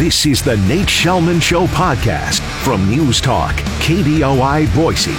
This is the Nate Shelman Show podcast from News Talk, KBOI Boise.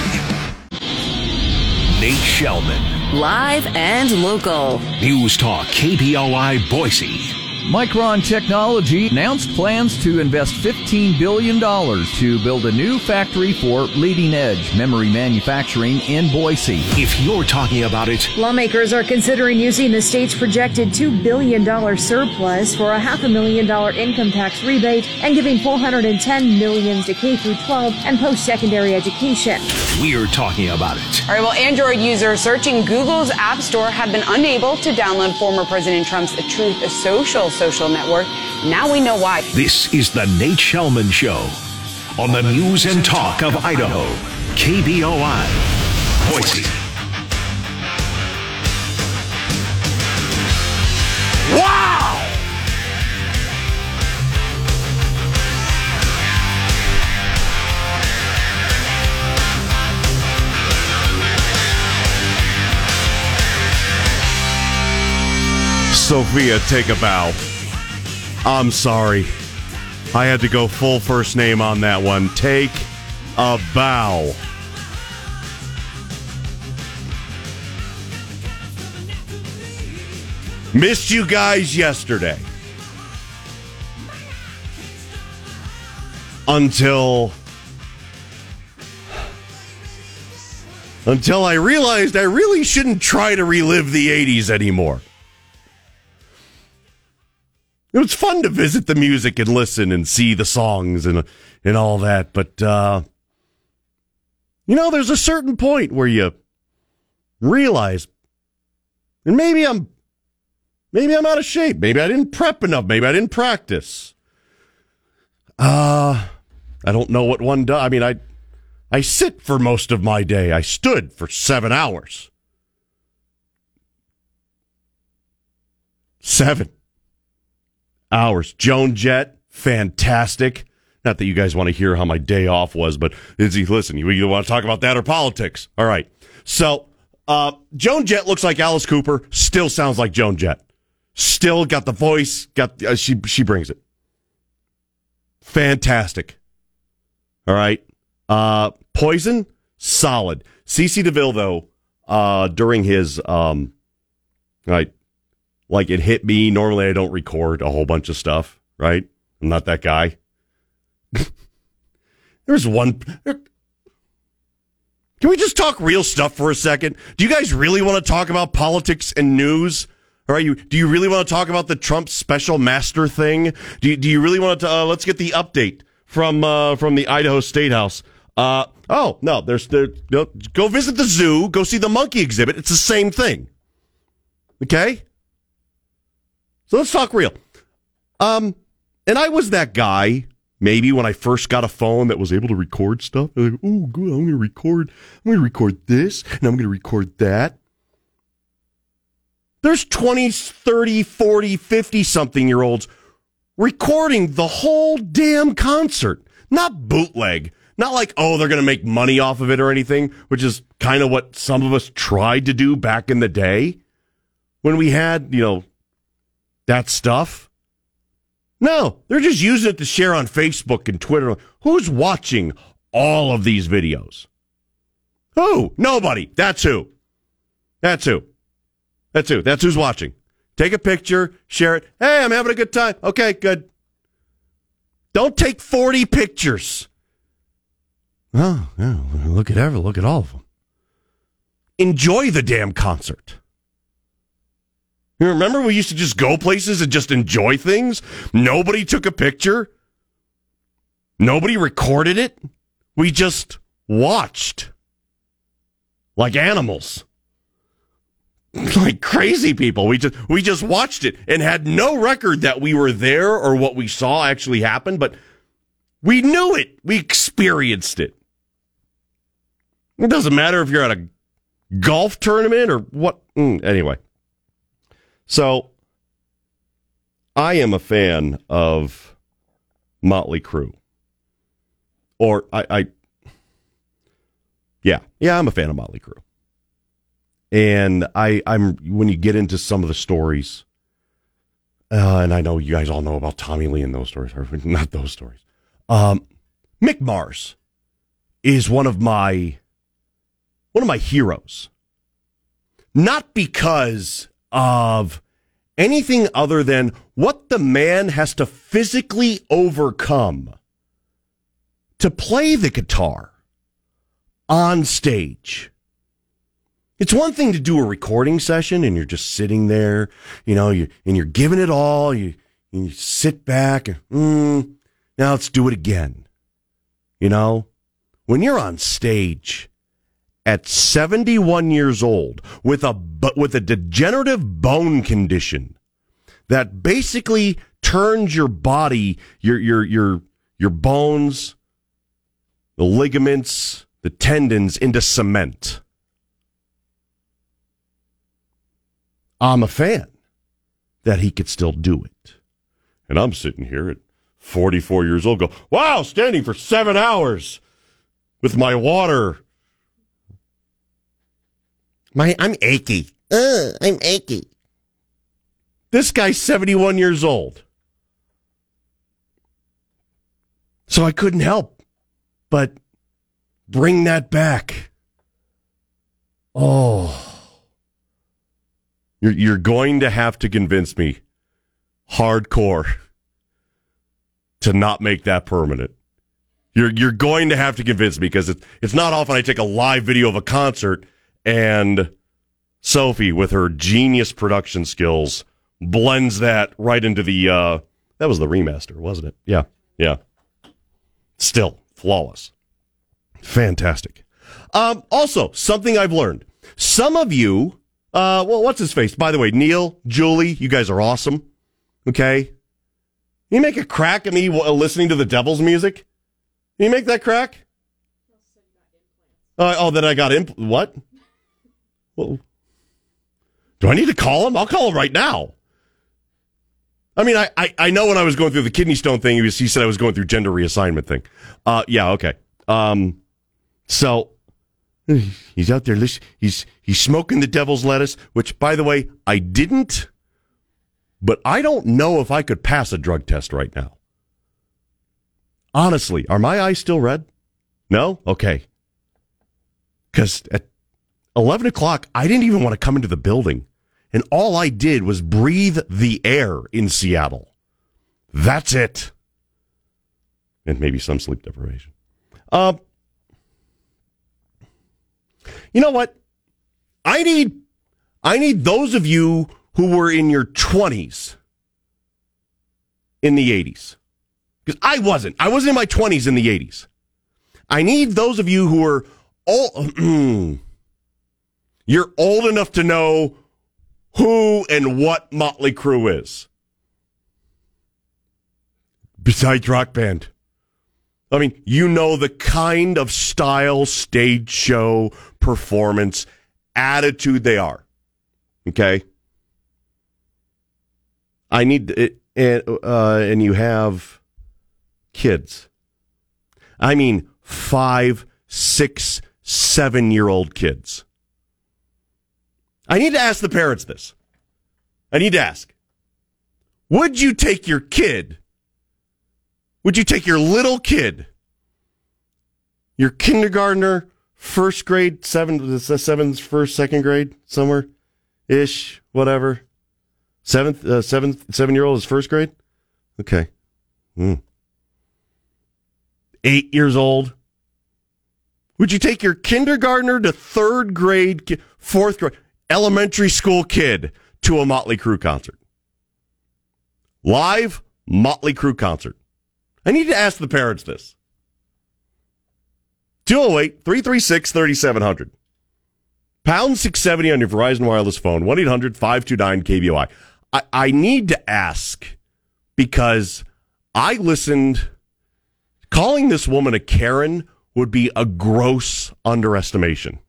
Nate Shelman, Live and local. News Talk, KBOI Boise. Micron Technology announced plans to invest $15 billion to build a new factory for leading edge memory manufacturing in Boise. If you're talking about it, Lawmakers are considering using the state's projected $2 billion surplus for a half a million dollar income tax rebate and giving 410 million to K through 12 and post-secondary education. we're talking about it. All right, well, Android users searching Google's App Store have been unable to download former President Trump's Truth Social social network. Now we know why. This is the Nate Shelman Show on the News and Talk of Idaho, KBOI Boise. Sophia, take a bow. I'm sorry. I had to go full first name on that one. Take a bow. Missed you guys yesterday. Until. Until I realized I really shouldn't try to relive the 80s anymore. It was fun to visit the music and listen and see the songs and and all that, but uh, you know, there's a certain point where you realize, and maybe I'm, maybe I'm out of shape. Maybe I didn't prep enough. Maybe I didn't practice. Uh, I don't know what one does. I mean, I, I sit for most of my day. I stood for seven hours. Seven hours. Joan Jett, fantastic. Not that you guys want to hear how my day off was, but Izzy, listen, you, you want to talk about that or politics? All right. So, uh, Joan Jett looks like Alice Cooper. Still sounds like Joan Jett. Still got the voice. Got uh, she she brings it. Fantastic. All right. Uh, Poison, solid. CC DeVille though, uh, during his um, right like it hit me. Normally, I don't record a whole bunch of stuff, right? I'm not that guy. There's one. Can we just talk real stuff for a second? Do you guys really want to talk about politics and news? All right, you do you really want to talk about the Trump special master thing? Do you, do you really want to? Uh, let's get the update from uh, from the Idaho State House. Uh, oh no, there's there. No, go visit the zoo. Go see the monkey exhibit. It's the same thing. Okay. So let's talk real. Um, and I was that guy maybe when I first got a phone that was able to record stuff. Like, oh, good, I'm going to record. I'm going to record this, and I'm going to record that. There's 20, 30, 40, 50 something year olds recording the whole damn concert, not bootleg. Not like, oh, they're going to make money off of it or anything, which is kind of what some of us tried to do back in the day when we had, you know, that stuff? No, they're just using it to share on Facebook and Twitter. Who's watching all of these videos? Who? Nobody. That's who. That's who. That's who. That's who's watching. Take a picture, share it. Hey, I'm having a good time. Okay, good. Don't take 40 pictures. Oh, yeah, look at every, look at all of them. Enjoy the damn concert. You remember we used to just go places and just enjoy things? Nobody took a picture. Nobody recorded it. We just watched like animals. Like crazy people. We just we just watched it and had no record that we were there or what we saw actually happen, but we knew it. We experienced it. It doesn't matter if you're at a golf tournament or what. Mm, anyway. So I am a fan of Motley Crue. Or I, I yeah, yeah, I'm a fan of Motley Crue. And I, I'm when you get into some of the stories, uh, and I know you guys all know about Tommy Lee and those stories, or not those stories. Um, Mick Mars is one of my one of my heroes. Not because of anything other than what the man has to physically overcome to play the guitar on stage. It's one thing to do a recording session and you're just sitting there, you know, you, and you're giving it all. You, you sit back and, mm, now let's do it again. You know, when you're on stage at 71 years old with a but with a degenerative bone condition that basically turns your body, your your your your bones, the ligaments, the tendons into cement. I'm a fan that he could still do it. And I'm sitting here at 44 years old, go, wow, standing for seven hours with my water. My, I'm achy. Uh, I'm achy. This guy's 71 years old. So I couldn't help but bring that back. Oh. You're, you're going to have to convince me hardcore to not make that permanent. You're, you're going to have to convince me because it's, it's not often I take a live video of a concert and Sophie, with her genius production skills, blends that right into the, uh, that was the remaster, wasn't it? Yeah. Yeah. Still flawless. Fantastic. Um, also, something I've learned. Some of you uh, well, what's his face? By the way, Neil, Julie, you guys are awesome. Okay. You make a crack at me listening to the devil's music? You make that crack? Uh, oh, that I got imp. What? Well, do I need to call him? I'll call him right now. I mean, I, I, I know when I was going through the kidney stone thing, he, was, he said I was going through gender reassignment thing. Uh, yeah, okay. Um, so he's out there. He's He's smoking the devil's lettuce, which, by the way, I didn't, but I don't know if I could pass a drug test right now. Honestly, are my eyes still red? No? Okay. Because at 11 o'clock, I didn't even want to come into the building. And all I did was breathe the air in Seattle. That's it. And maybe some sleep deprivation. Uh, you know what? I need I need those of you who were in your 20s in the 80s. Because I wasn't. I wasn't in my 20s in the 80s. I need those of you who were old. you're old enough to know who and what Motley Crue is. Besides rock band. I mean, you know the kind of style, stage show, performance attitude they are. Okay. I need it, and uh, and you have kids. I mean, five, six, seven year old kids. I need to ask the parents this. I need to ask. Would you take your kid? Would you take your little kid, your kindergartner, first grade, seventh, seventh, first, second grade, somewhere ish, whatever. Seventh, uh, seventh, seven year old is first grade. Okay. Mm. Eight years old. Would you take your kindergartner to third grade, fourth grade, elementary school kid to a Motley Crue concert? Live Motley Crue concert. I need to ask the parents this. 208 336 3700. Pound 670 on your Verizon Wireless phone, 1 800 529 KBOI. I need to ask because I listened. Calling this woman a Karen would be a gross underestimation.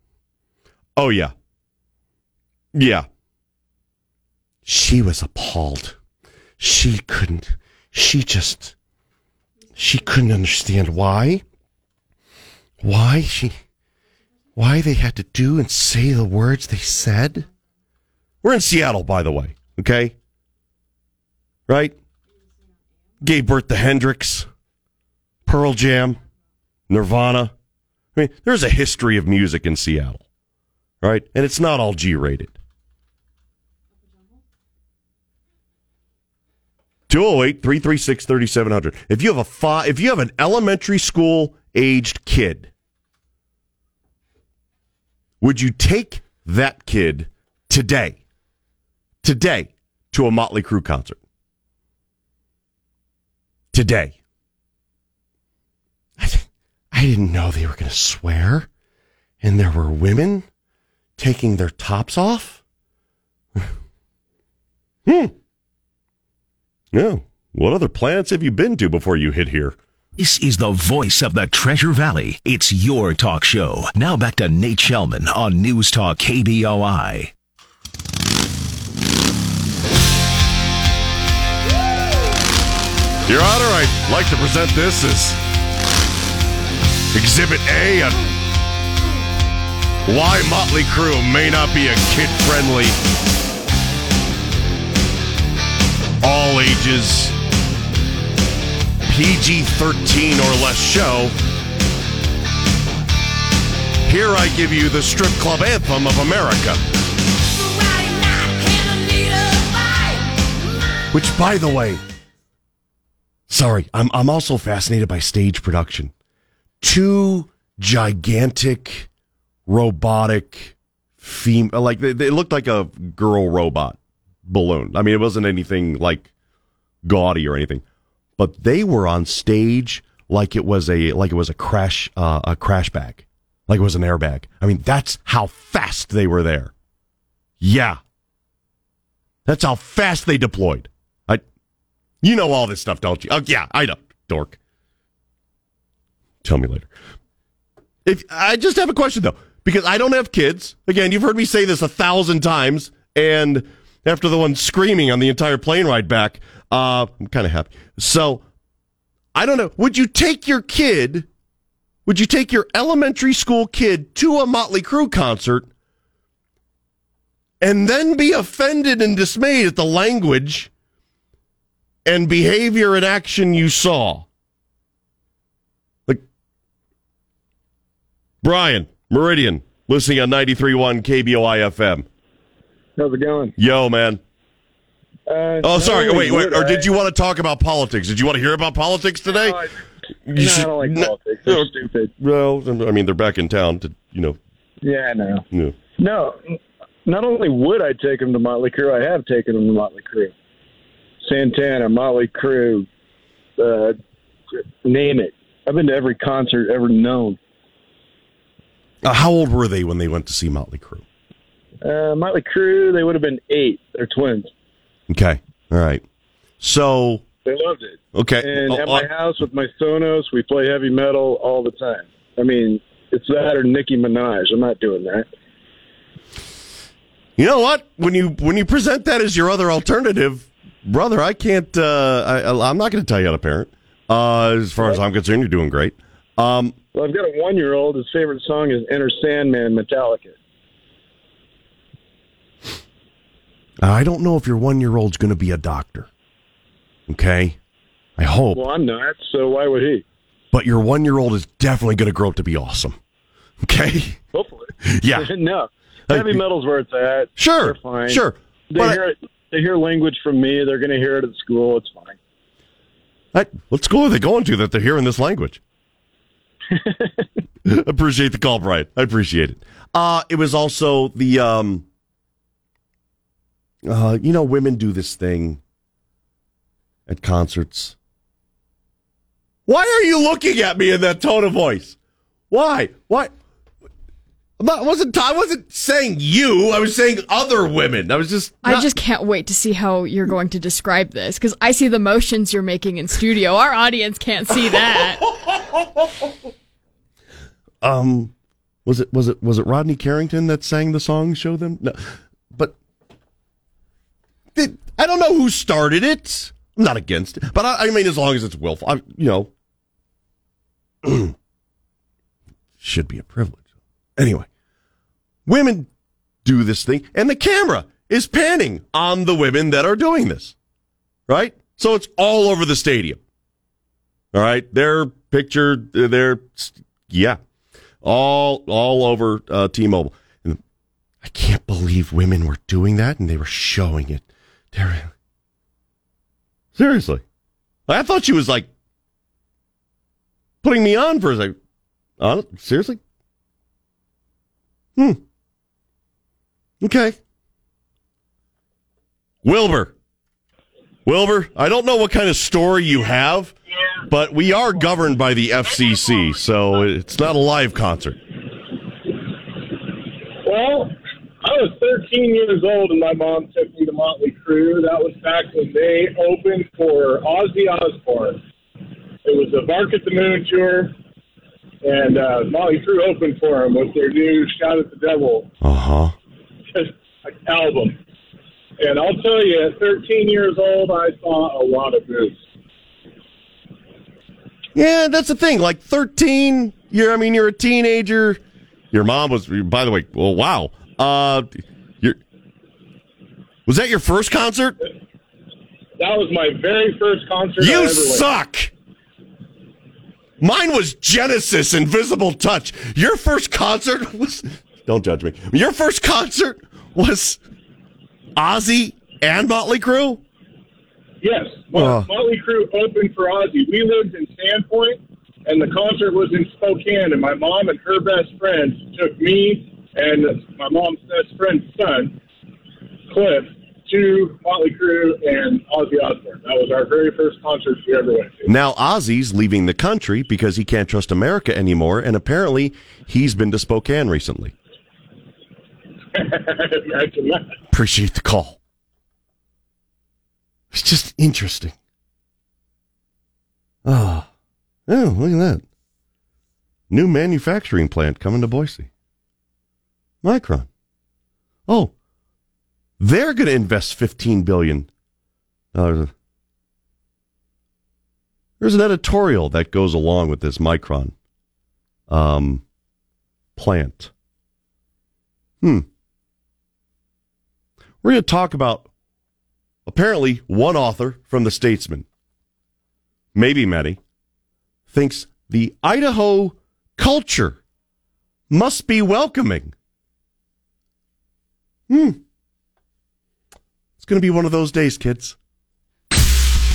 Oh, yeah. Yeah. She was appalled. She couldn't, she just, she couldn't understand why why she why they had to do and say the words they said. We're in Seattle, by the way, okay? right? Gave birth to Hendrix, Pearl Jam, Nirvana. I mean, there's a history of music in Seattle, right? And it's not all G rated. 208 336 3700. If you have a if you have an elementary school aged kid, would you take that kid today, today, to a Motley Crue concert? Today. I, I didn't know they were going to swear, and there were women taking their tops off. hmm. Yeah. What other planets have you been to before you hit here? This is the voice of the Treasure Valley. It's your talk show. Now back to Nate Shelman on News Talk KBOI. Your Honor, I'd like to present this as Exhibit A on why Motley Crue may not be a kid friendly, all ages, PG 13 or less show. Here I give you the strip club anthem of America. Which, by the way, sorry, I'm, I'm also fascinated by stage production. Two gigantic, robotic, female, like they, they looked like a girl robot balloon. I mean, it wasn't anything like gaudy or anything, but they were on stage like it was a like it was a crash uh, a crash bag, like it was an airbag. I mean, that's how fast they were there. Yeah, that's how fast they deployed. I, you know all this stuff, don't you? Oh yeah, I know, dork. Tell me later. If I just have a question though, because I don't have kids. Again, you've heard me say this a thousand times, and after the one screaming on the entire plane ride back, uh, I'm kind of happy. So I don't know. Would you take your kid? Would you take your elementary school kid to a Motley Crue concert and then be offended and dismayed at the language and behavior and action you saw? Like Brian Meridian, listening on 93.1 KBOI FM. How's it going? Yo, man. Uh, Oh, sorry. Wait, wait. Or did you want to talk about politics? Did you want to hear about politics today? No, I, You no, should- I don't like no- politics. They're no. stupid. Well, I mean, they're back in town to, you know, Yeah, I know. know. No, not only would I take them to Motley Crue, I have taken them to Motley Crue. Santana, Motley Crue, uh, name it. I've been to every concert ever known. Uh, how old were they when they went to see Motley Crue? Uh, Motley Crue, they would have been eight. They're twins. Okay. All right. So, They loved it. okay. And Oh, at my uh, house with my Sonos, we play heavy metal all the time. I mean, it's that or Nicki Minaj. I'm not doing that. you know what? When you when you present that as your other alternative, brother, I can't. Uh, I, I'm not going to tell you how to parent. Uh, as far as I'm concerned, you're doing great. Um, Well, I've got a one year old. His favorite song is Enter Sandman Metallica. I don't know if your one year old's going to be a doctor. Okay, I hope. Well, I'm not, so why would he? but your one year old is definitely going to grow up to be awesome. Okay? Hopefully. Yeah. no. Heavy metal's where it's at. Sure. They're fine. Sure. They But- hear it, they hear language from me. They're going to hear it at school. It's fine. I, what school are they going to that they're hearing this language? appreciate the call, Brian. I appreciate it. Uh, it was also the, um, uh, you know, women do this thing at concerts. Why are you looking at me in that tone of voice? Why? Why? Not- I wasn't. I wasn't saying you. I was saying other women. I was just. I just can't wait to see how you're going to describe this because I see the motions you're making in studio. Our audience can't see that. um was it was it was it Rodney Carrington that sang the song show them no it, I don't know who started it I'm not against it but I, I mean as long as it's willful I, you know should be a privilege anyway women do this thing and the camera is panning on the women that are doing this right? So it's all over the stadium. All right, their picture, their yeah, all all over uh, T-Mobile. And I can't believe women were doing that, and they were showing it. Seriously, I thought she was like putting me on for a second. Uh, seriously? Hmm. Okay. Wilbur. Wilbur, I don't know what kind of story you have, but we are governed by the FCC, so it's not a live concert. Well, I was 13 years old and my mom took me to Motley Crue. That was back when they opened for Ozzy Osbourne. It was a Bark at the Moon tour, and uh, Motley Crue opened for him with their new "Shout at the Devil" Uh huh. album. And I'll tell you, at 13 years old, I saw a lot of boobs. Yeah, that's the thing. Like 13, you're, I mean, you're a teenager. Your mom was, by the way, well, wow. Uh, you're, was that your first concert? That was my very first concert. You suck. Mine was Genesis Invisible Touch. Your first concert was Don't judge me. Your first concert was Ozzy and Motley Crue? Yes, Oh. Motley Crue opened for Ozzy. We lived in Sandpoint, and the concert was in Spokane. And my mom and her best friend took me and my mom's best friend's son, Cliff, to Motley Crue and Ozzy Osbourne. That was our very first concert we ever went to. Now Ozzy's leaving the country because he can't trust America anymore, and apparently he's been to Spokane recently. Imagine that. Appreciate the call. It's just interesting. Oh, oh, look at that. New manufacturing plant coming to Boise. Micron. Oh, they're going to invest $15 billion. There's an editorial that goes along with this Micron um, plant. Hmm. We're going to talk about apparently one author from the Statesman, maybe many, thinks the Idaho culture must be welcoming. Hmm. It's going to be one of those days, kids.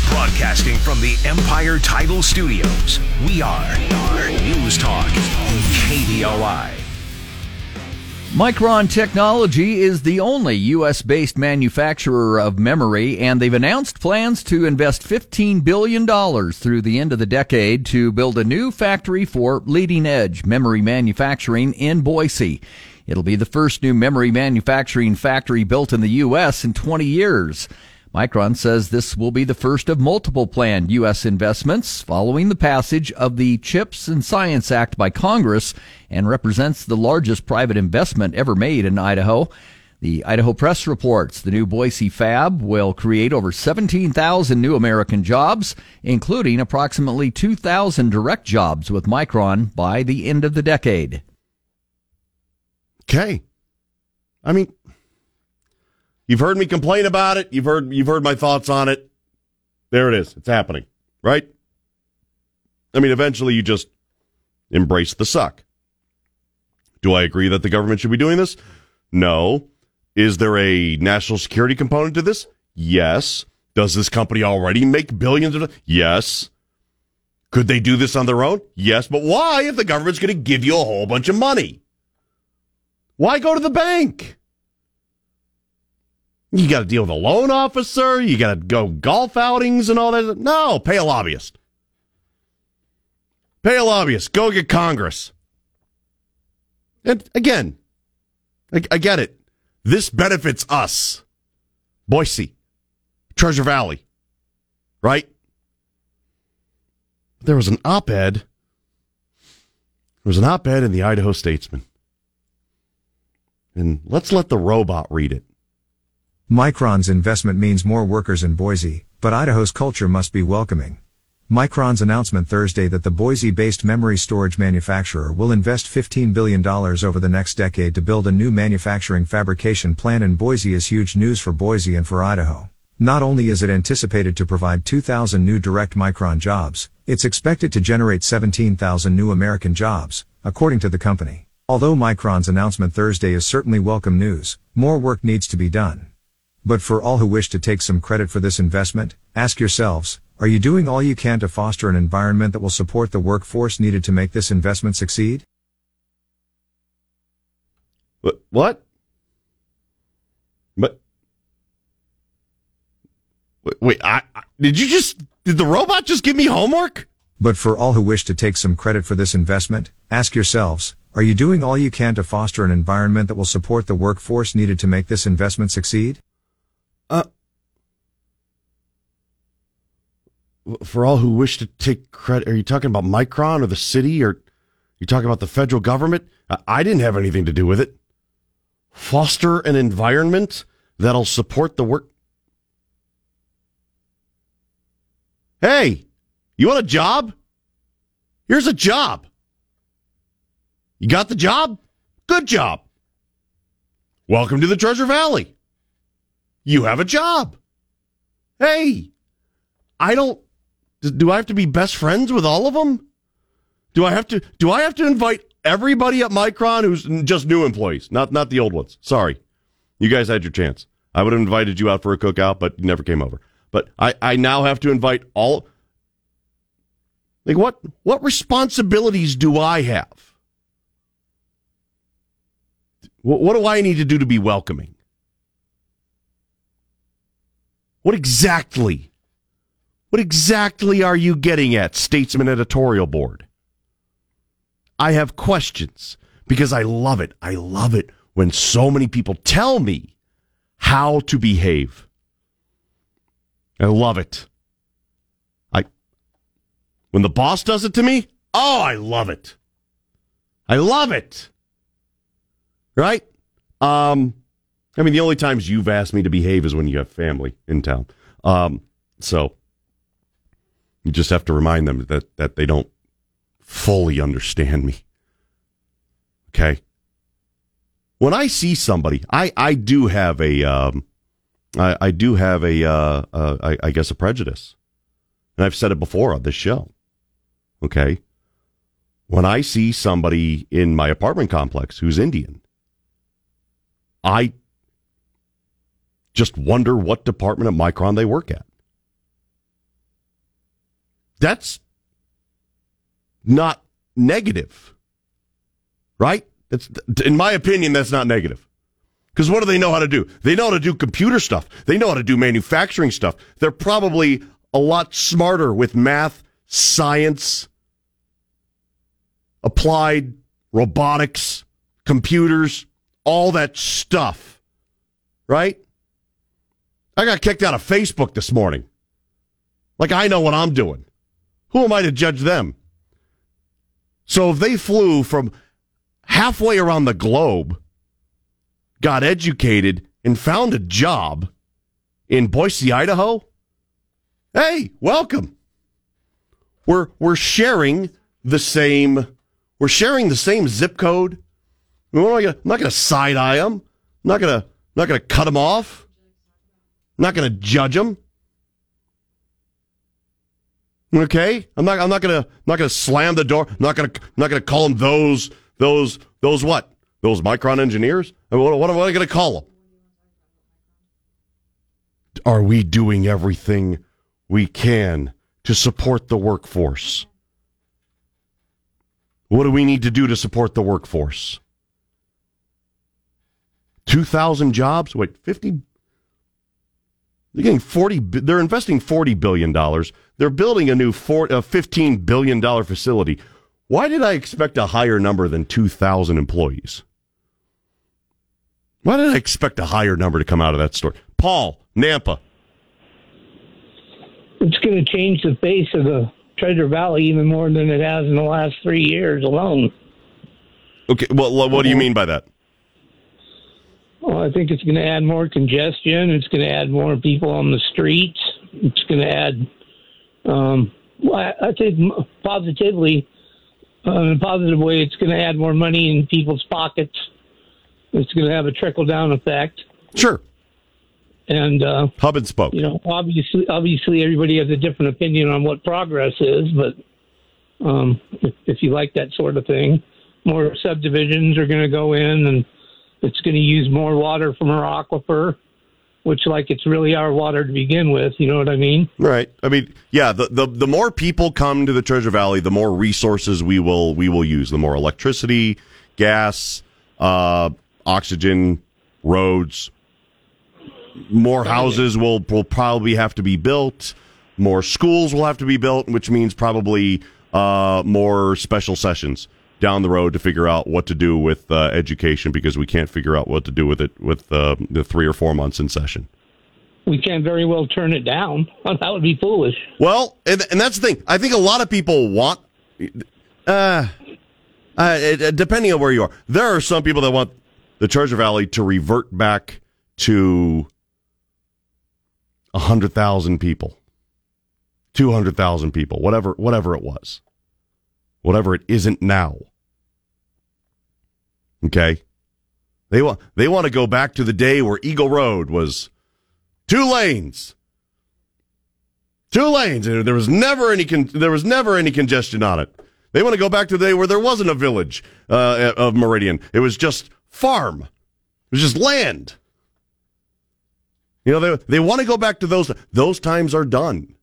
Broadcasting from the Empire Title Studios, we are News Talk, KBOI. Micron Technology is the only U.S. based manufacturer of memory, and they've announced plans to invest $15 billion through the end of the decade to build a new factory for leading edge memory manufacturing in Boise. It'll be the first new memory manufacturing factory built in the U.S. in 20 years. Micron says this will be the first of multiple planned U.S. investments following the passage of the CHIPS and Science Act by Congress and represents the largest private investment ever made in Idaho. The Idaho Press reports the new Boise fab will create over 17,000 new American jobs, including approximately 2,000 direct jobs with Micron by the end of the decade. Okay. I mean, you've heard me complain about it. You've heard you've heard my thoughts on it. There it is. It's happening, right? I mean, eventually you just embrace the suck. Do I agree that the government should be doing this? No. Is there a national security component to this? Yes. Does this company already make billions of Yes. Could they do this on their own? Yes, but why if the government's going to give you a whole bunch of money? Why go to the bank? You got to deal with a loan officer. You got to go golf outings and all that. No, pay a lobbyist. Pay a lobbyist. Go get Congress. And again, I, I get it. This benefits us. Boise, Treasure Valley, right? There was an op ed. There was an op ed in the Idaho Statesman. And let's let the robot read it. Micron's investment means more workers in Boise, but Idaho's culture must be welcoming. Micron's announcement Thursday that the Boise based memory storage manufacturer will invest $15 billion over the next decade to build a new manufacturing fabrication plant in Boise is huge news for Boise and for Idaho. Not only is it anticipated to provide 2,000 new direct Micron jobs, it's expected to generate 17,000 new American jobs, according to the company. Although Micron's announcement Thursday is certainly welcome news, more work needs to be done. But for all who wish to take some credit for this investment, ask yourselves, are you doing all you can to foster an environment that will support the workforce needed to make this investment succeed? What? What? But wait, wait I, I, did you just did the robot just give me homework? But for all who wish to take some credit for this investment, ask yourselves, are you doing all you can to foster an environment that will support the workforce needed to make this investment succeed? Uh for all who wish to take credit, are you talking about Micron or the city or you talking about the federal government? I didn't have anything to do with it. Foster an environment that'll support the work. Hey, you want a job? Here's a job. You got the job? Good job. Welcome to the Treasure Valley. You have a job. Hey, I don't do I have to be best friends with all of them? Do I have to do I have to invite everybody at Micron who's just new employees, not not the old ones? Sorry. You guys had your chance. I would have invited you out for a cookout, but you never came over. But I, I now have to invite all like what what responsibilities do I have? What, do I need to do to be welcoming? What exactly what exactly are you getting at, Statesman Editorial Board? I have questions because I love it. I love it when so many people tell me how to behave. I love it. I when the boss does it to me, oh, I love it. I love it. Right? Um I mean the only times you've asked me to behave is when you have family in town. Um so you just have to remind them that, that they don't fully understand me. Okay. When I see somebody, I, I do have a, um, I, I do have a, uh, uh, I, I guess a prejudice. And I've said it before on this show. Okay. When I see somebody in my apartment complex who's Indian, I just wonder what department at Micron they work at. That's not negative, right? It's, in my opinion, that's not negative. Because what do they know how to do? They know how to do computer stuff. They know how to do manufacturing stuff. They're probably a lot smarter with math, science, applied robotics, computers, all that stuff, right? I got kicked out of Facebook this morning. Like I know what I'm doing. Who am I to judge them? So if they flew from halfway around the globe, got educated, and found a job in Boise, Idaho, hey, welcome. We're we're sharing the same we're sharing the same zip code. I I'm not going to side eye them. I'm not going to not going to cut them off. I'm not going to judge them. Okay, I'm not. I'm not gonna. I'm not gonna slam the door. I'm not gonna. I'm not gonna call them those. Those. Those what? Those Micron engineers. What, what am I gonna call them? Are we doing everything we can to support the workforce? What do we need to do to support the workforce? 2,000 jobs? Wait, 50? They're getting 40, they're investing $40 billion they're building a new four, a $15 billion facility. Why did I expect a higher number than 2,000 employees? Why did I expect a higher number to come out of that store? Paul, Nampa. It's going to change the face of the Treasure Valley even more than it has in the last three years alone. Okay, well, what do you uh-huh. mean by that? Well, I think it's going to add more congestion. It's going to add more people on the streets. It's going to add um, I, I think positively, uh, in a positive way, it's going to add more money in people's pockets. It's going to have a trickle down effect. Sure. And uh, hub and spoke. You know, obviously, obviously, everybody has a different opinion on what progress is, but um, if, if you like that sort of thing, more subdivisions are going to go in, and it's going to use more water from our aquifer, which, like, it's really our water to begin with. You know what I mean? Right. I mean, yeah. The, the the more people come to the Treasure Valley, the more resources we will we will use. The more electricity, gas, uh, oxygen, roads. More houses will will probably have to be built. More schools will have to be built, which means probably uh, more special sessions down the road to figure out what to do with uh, education because we can't figure out what to do with it with uh, the three or four months in session. We can't very well turn it down. That would be foolish. Well, and, and that's the thing. I think a lot of people want, uh, uh, it- depending on where you are, there are some people that want the Treasure Valley to revert back to 100,000 people, 200,000 people, whatever, whatever it was, whatever it isn't now. Okay. They want, they want to go back to the day where Eagle Road was two lanes. Two lanes and there was never any con- there was never any congestion on it. They want to go back to the day where there wasn't a village uh, of meridian. It was just farm. It was just land. You know they, they want to go back to those those times are done.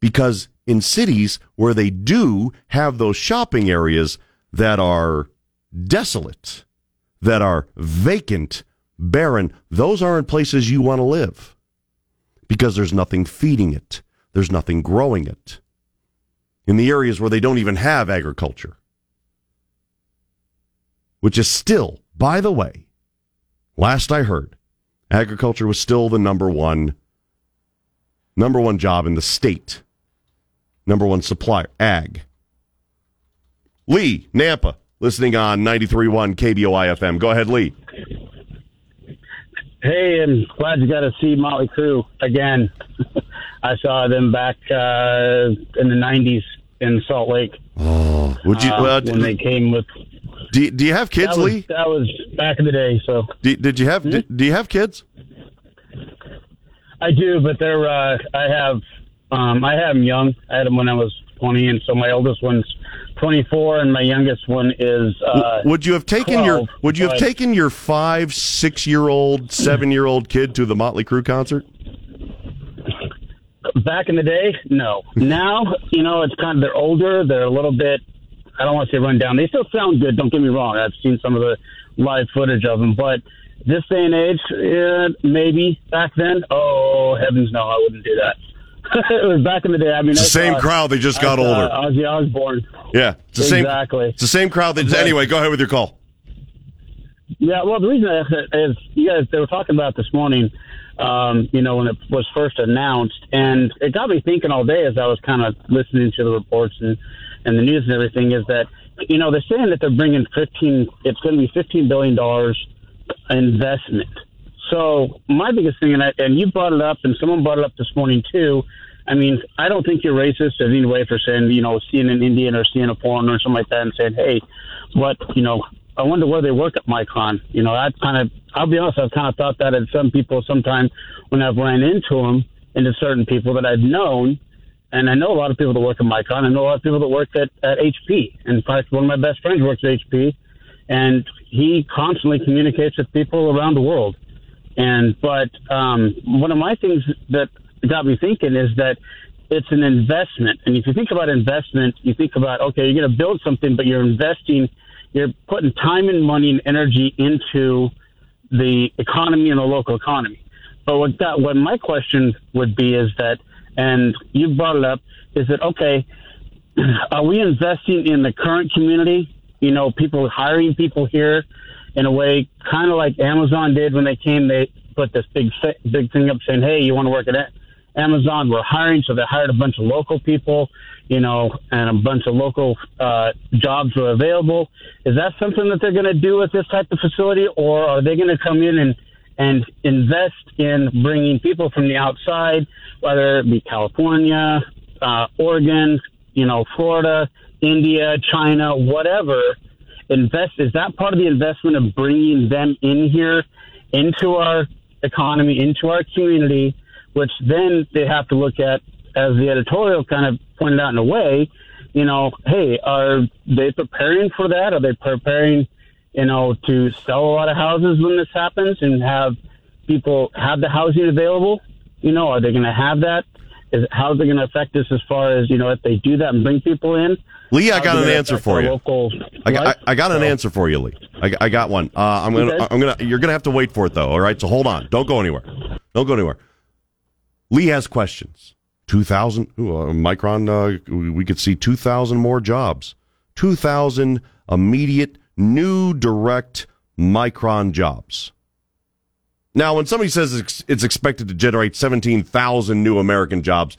Because in cities where they do have those shopping areas that are desolate that are vacant barren those aren't places you want to live because there's nothing feeding it, there's nothing growing it. In the areas where they don't even have agriculture, which is still, by the way, last I heard, agriculture was still the number one number one job in the state. Number one supplier, ag. Lee, Nampa, listening on 93.1 KBOI FM. Go ahead, Lee. Hey, and glad you got to see Motley Crue again. I saw them back uh, in the '90s in Salt Lake. Oh, would you? uh, well, when they came with. Do, do you have kids, that was, Lee? That was back in the day. So Do, did you have? Do, do you have kids? I do, but they're. Uh, I have. Um, I have them young. I had them when I was 20, and so my oldest one's 24, and my youngest one is. Uh, would you have taken your Would you have taken your five, six year old, seven year old kid to the Motley Crue concert? Back in the day, no. Now, you know, it's kind of they're older. They're a little bit. I don't want to say run down. They still sound good. Don't get me wrong. I've seen some of the live footage of them, but this day and age, yeah, maybe back then. Oh heavens, no! I wouldn't do that. it was back in the day. I mean, It's the same saw- crowd, they just got saw older. Ozzy Osbourne. Yeah, it's the same. Exactly. It's the same crowd. That, But- anyway, go ahead with your call. Yeah, well, the reason I asked that is you guys they were talking about this morning, um, you know, when it was first announced, and it got me thinking all day as I was kind of listening to the reports and and the news and everything. Is that you know they're saying that they're bringing fifteen, it's going to be fifteen billion dollars investment. So my biggest thing, and I, and you brought it up, and someone brought it up this morning too. I mean, I don't think you're racist in any way for saying, you know, seeing an Indian or seeing a foreigner or something like that and saying, hey, what, you know, I wonder where they work at Micron. You know, that kind of, I'll be honest, I've kind of thought that at some people sometime when I've ran into them, into certain people that I've known. And I know a lot of people that work at Micron. I know a lot of people that work at, at HP. In fact, one of my best friends works at HP, and he constantly communicates with people around the world. And but um, one of my things that got me thinking is that it's an investment. And if you think about investment, you think about okay, you're going to build something, but you're investing, you're putting time and money and energy into the economy and the local economy. But what that what my question would be is that, and you brought it up, is that okay? Are we investing in the current community? You know, people hiring people here in a way, kind of like Amazon did when they came. They put this big big thing up saying, "Hey, you want to work at Amazon? We're hiring." So they hired a bunch of local people, you know, and a bunch of local uh, jobs were available. Is that something that they're going to do with this type of facility, or are they going to come in and and invest in bringing people from the outside, whether it be California, uh, Oregon, you know, Florida, India, China, whatever? Invest is that part of the investment of bringing them in here into our economy into our community, which then they have to look at, as the editorial kind of pointed out in a way, you know, hey, are they preparing for that? Are they preparing, you know, to sell a lot of houses when this happens and have people have the housing available? You know, are they going to have that? Is how's it going to affect us as far as you know if they do that and bring people in? Lee, I got an answer for you. Local I got. I, I got an answer for you, Lee. I, I got one. Uh, I'm gonna, Okay. I'm gonna, you're gonna have to wait for it though. All right, so hold on. Don't go anywhere. Don't go anywhere. Lee has questions. Two thousand uh, Micron. Uh, we could see two thousand more jobs. Two thousand immediate new direct Micron jobs. Now, when somebody says it's, expected to generate seventeen thousand new American jobs,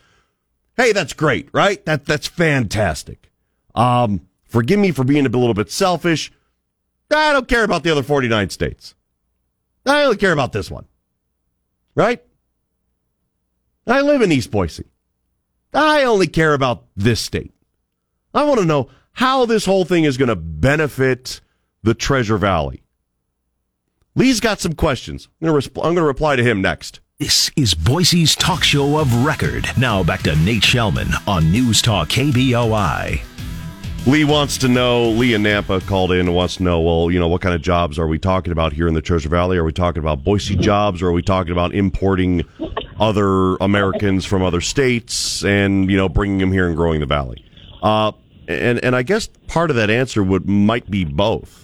hey, that's great, right? That that's fantastic. Um, forgive me for being a little bit selfish. I don't care about the other 49 states. I only care about this one. Right? I live in East Boise. I only care about this state. I want to know how this whole thing is going to benefit the Treasure Valley. Lee's got some questions. I'm going to, resp- to reply to him next. This is Boise's talk show of record. Now back to Nate Shelman on News Talk KBOI. Lee wants to know, Lee and Nampa called in and wants to know, well, you know, what kind of jobs are we talking about here in the Treasure Valley? Are we talking about Boise jobs or are we talking about importing other Americans from other states and, you know, bringing them here and growing the valley? Uh, and, and I guess part of that answer would might be both.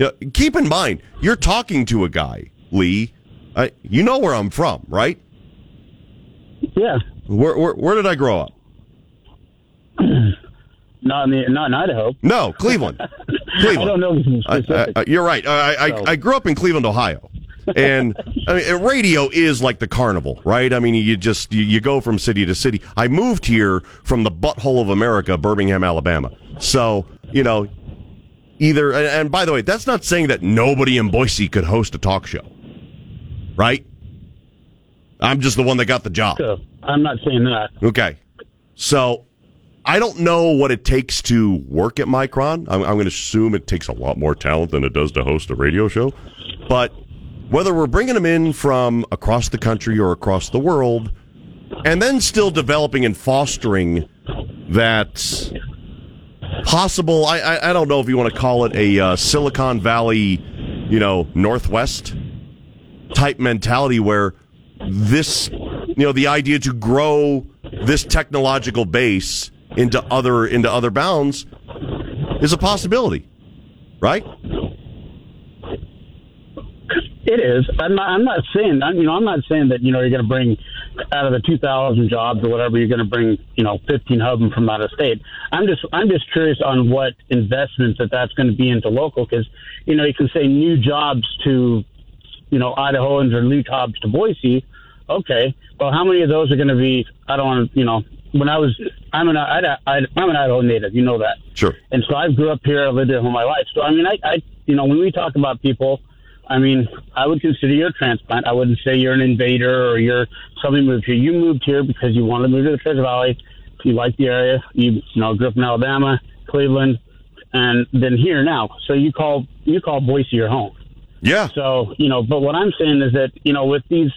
Yeah, keep in mind, you're talking to a guy, Lee. I, you know where I'm from, right? Yeah. Where, where, where did I grow up? Not in the, not in Idaho. No, Cleveland. Cleveland. I don't know I. I, I, uh, you're right. I, I, So- I grew up in Cleveland, Ohio, and I mean, radio is like the carnival, right? I mean, you just you, you go from city to city. I moved here from the butthole of America, Birmingham, Alabama. So you know, either and, and by the way, that's not saying that nobody in Boise could host a talk show, right? I'm just the one that got the job. So, I'm not saying that. Okay. So I don't know what it takes to work at Micron. I'm, I'm going to assume it takes a lot more talent than it does to host a radio show. But whether we're bringing them in from across the country or across the world, and then still developing and fostering that possible, I, I, I don't know if you want to call it a uh, Silicon Valley, you know, Northwest type mentality where this, you know, the idea to grow this technological base into other into other bounds is a possibility, right? It is. I'm not. I'm not saying. I'm, you know, I'm not saying that. You know, you're going to bring out of the 2,000 jobs or whatever. You're going to bring. You know, 15 of them from out of state. I'm just. I'm just curious on what investments that that's going to be into local because you know you can say new jobs to, you know, Idahoans or new jobs to Boise. Okay. Well, how many of those are going to be? I don't want to. You know, when I was. I'm an. I, I, I'm an Idaho native. You know that. Sure. And so I grew up here. I lived here all my life. So I mean, I, I, you know, when we talk about people, I mean, I would consider you a transplant. I wouldn't say you're an invader or you're somebody moved here. You moved here because you wanted to move to the Treasure Valley. You like the area. You, you know, grew up in Alabama, Cleveland, and then here now. So you call you call Boise your home. Yeah. So you know, but what I'm saying is that you know, with these,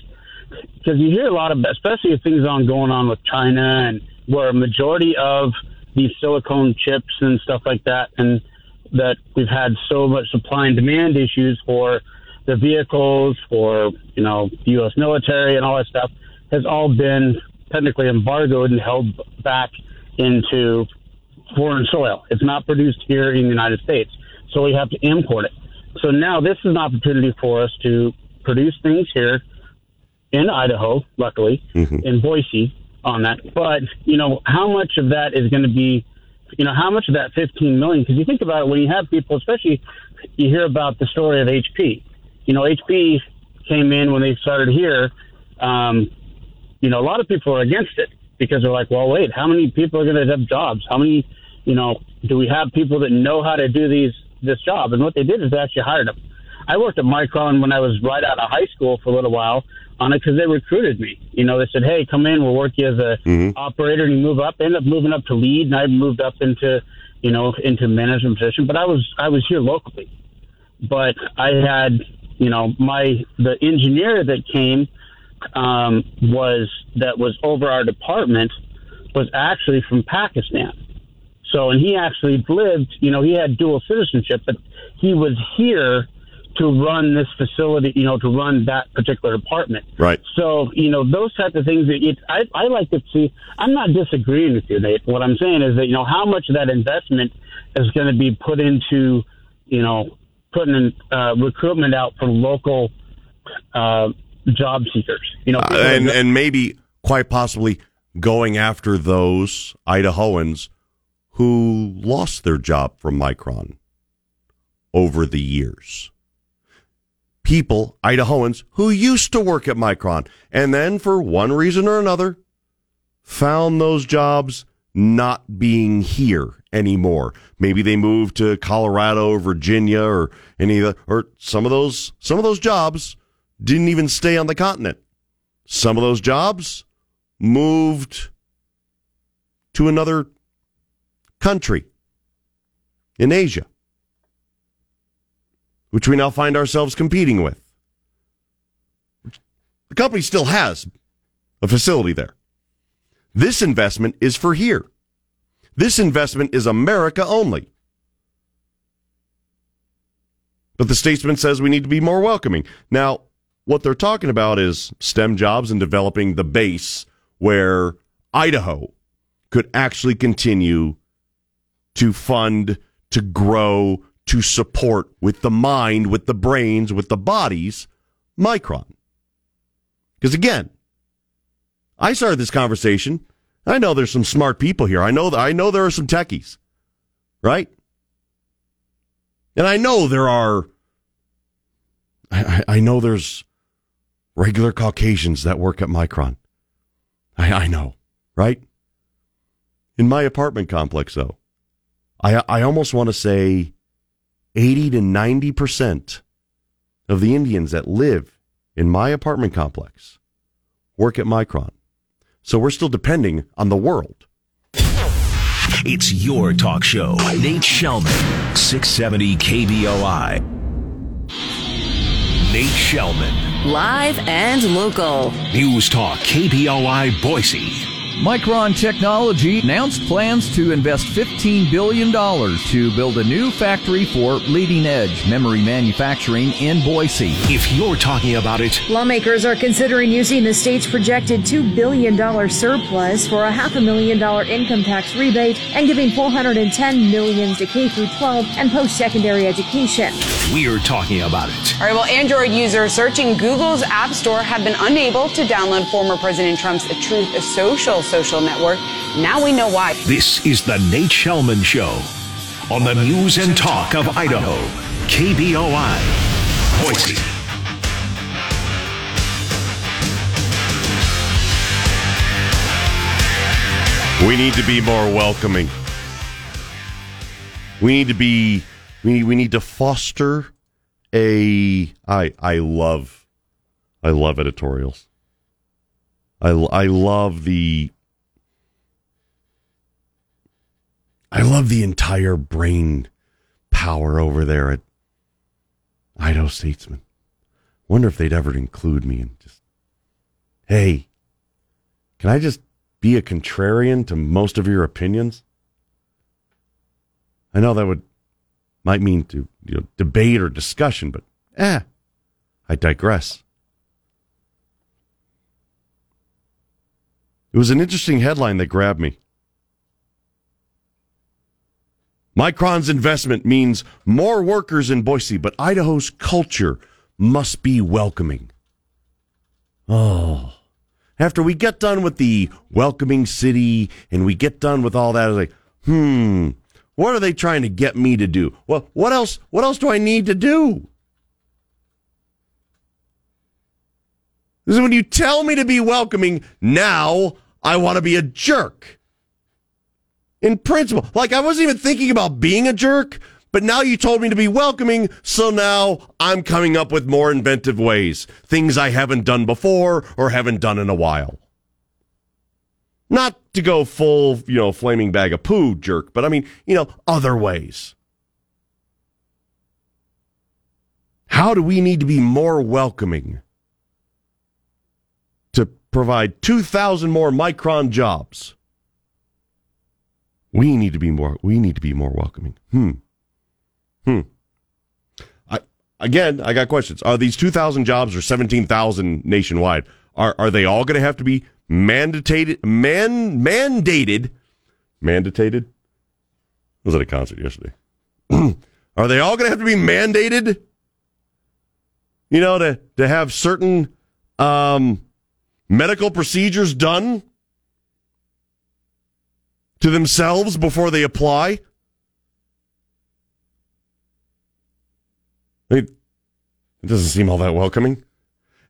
because you hear a lot of, especially if things on going on with China and where a majority of these silicone chips and stuff like that, and that we've had so much supply and demand issues for the vehicles, for you know, the U.S. military and all that stuff, has all been technically embargoed and held back into foreign soil. It's not produced here in the United States, so we have to import it. So now this is an opportunity for us to produce things here in Idaho, luckily, mm-hmm. in Boise on that. But, you know, how much of that is going to be, you know, how much of that 15 million? Because you think about it, when you have people, especially you hear about the story of HP. You know, HP came in when they started here. Um, you know, a lot of people are against it because they're like, well, wait, how many people are going to have jobs? How many, you know, do we have people that know how to do these this job? And what they did is they actually hired them. I worked at Micron when I was right out of high school for a little while on it because they recruited me. You know, they said, "Hey, come in. We'll work you as a operator." And you move up. Ended up moving up to lead, and I moved up into, you know, into management position. But I was I was here locally, but I had you know, my the engineer that came um, was that was over our department was actually from Pakistan. So, and he actually lived, you know, he had dual citizenship, but he was here to run this facility, you know, to run that particular department. Right. So, you know, those types of things, it, I, I like to see, I'm not disagreeing with you, Nate. What I'm saying is that, you know, how much of that investment is going to be put into, you know, putting in, uh, recruitment out for local, uh, job seekers, you know, Uh, and and maybe quite possibly going after those Idahoans who lost their job from Micron over the years. People, Idahoans, who used to work at Micron and then for one reason or another found those jobs not being here anymore. Maybe they moved to Colorado or Virginia or any of the, or some of those some of those jobs didn't even stay on the continent. Some of those jobs moved to another country in Asia, which we now find ourselves competing with. The company still has a facility there. This investment is for here. This investment is America only. But the statesman says we need to be more welcoming. Now, what they're talking about is STEM jobs and developing the base where Idaho could actually continue to fund, to grow, to support with the mind, with the brains, with the bodies, Micron. Because again, I started this conversation. I know there's some smart people here. I know that I know there are some techies, right? And I know there are. I, I know there's regular Caucasians that work at Micron. I, I know, right? In my apartment complex, though, I I almost want to say eighty to ninety percent of the Indians that live in my apartment complex work at Micron. So we're still depending on the world. It's your talk show. Nate Shelman, 670 KBOI. Nate Shelman, Live and local. News Talk KBOI Boise. Micron Technology announced plans to invest $15 billion to build a new factory for leading edge memory manufacturing in Boise. If you're talking about it, Lawmakers are considering using the state's projected $2 billion surplus for a half a million dollar income tax rebate and giving 410 million to K through 12 and post-secondary education. we're talking about it. All right, well, Android users searching Google's App Store have been unable to download former President Trump's Truth Social social network. Now we know why. This is the Nate Shelman Show on the news and talk of Idaho. KBOI. Boise. We need to be more welcoming. We need to be we need, we need to foster a I I love I love editorials. I I love the I love the entire brain power over there at Idaho Statesman. Wonder if they'd ever include me and just hey, can I just be a contrarian to most of your opinions? I know that would might mean to you know, debate or discussion, but eh, I digress. It was an interesting headline that grabbed me. Micron's investment means more workers in Boise, but Idaho's culture must be welcoming. Oh. After we get done with the welcoming city and we get done with all that, I was like, hmm, what are they trying to get me to do? Well, what else what else do I need to do? This is when you tell me to be welcoming, now I want to be a jerk. In principle. Like I wasn't even thinking about being a jerk, but now you told me to be welcoming, so now I'm coming up with more inventive ways. Things I haven't done before or haven't done in a while. Not to go full, you know, flaming bag of poo jerk, but I mean, you know, other ways. How do we need to be more welcoming to provide 2,000 more Micron jobs? We need to be more. We need to be more welcoming. Hmm. Hmm. I again, I got questions. Are these 2,000 jobs or 17,000 nationwide? Are are they all going to have to be mandated? Man mandated? Mandated? I was at a concert yesterday. are they all going to have to be mandated? You know, to to have certain um, medical procedures done to themselves before they apply? It, doesn't seem all that welcoming.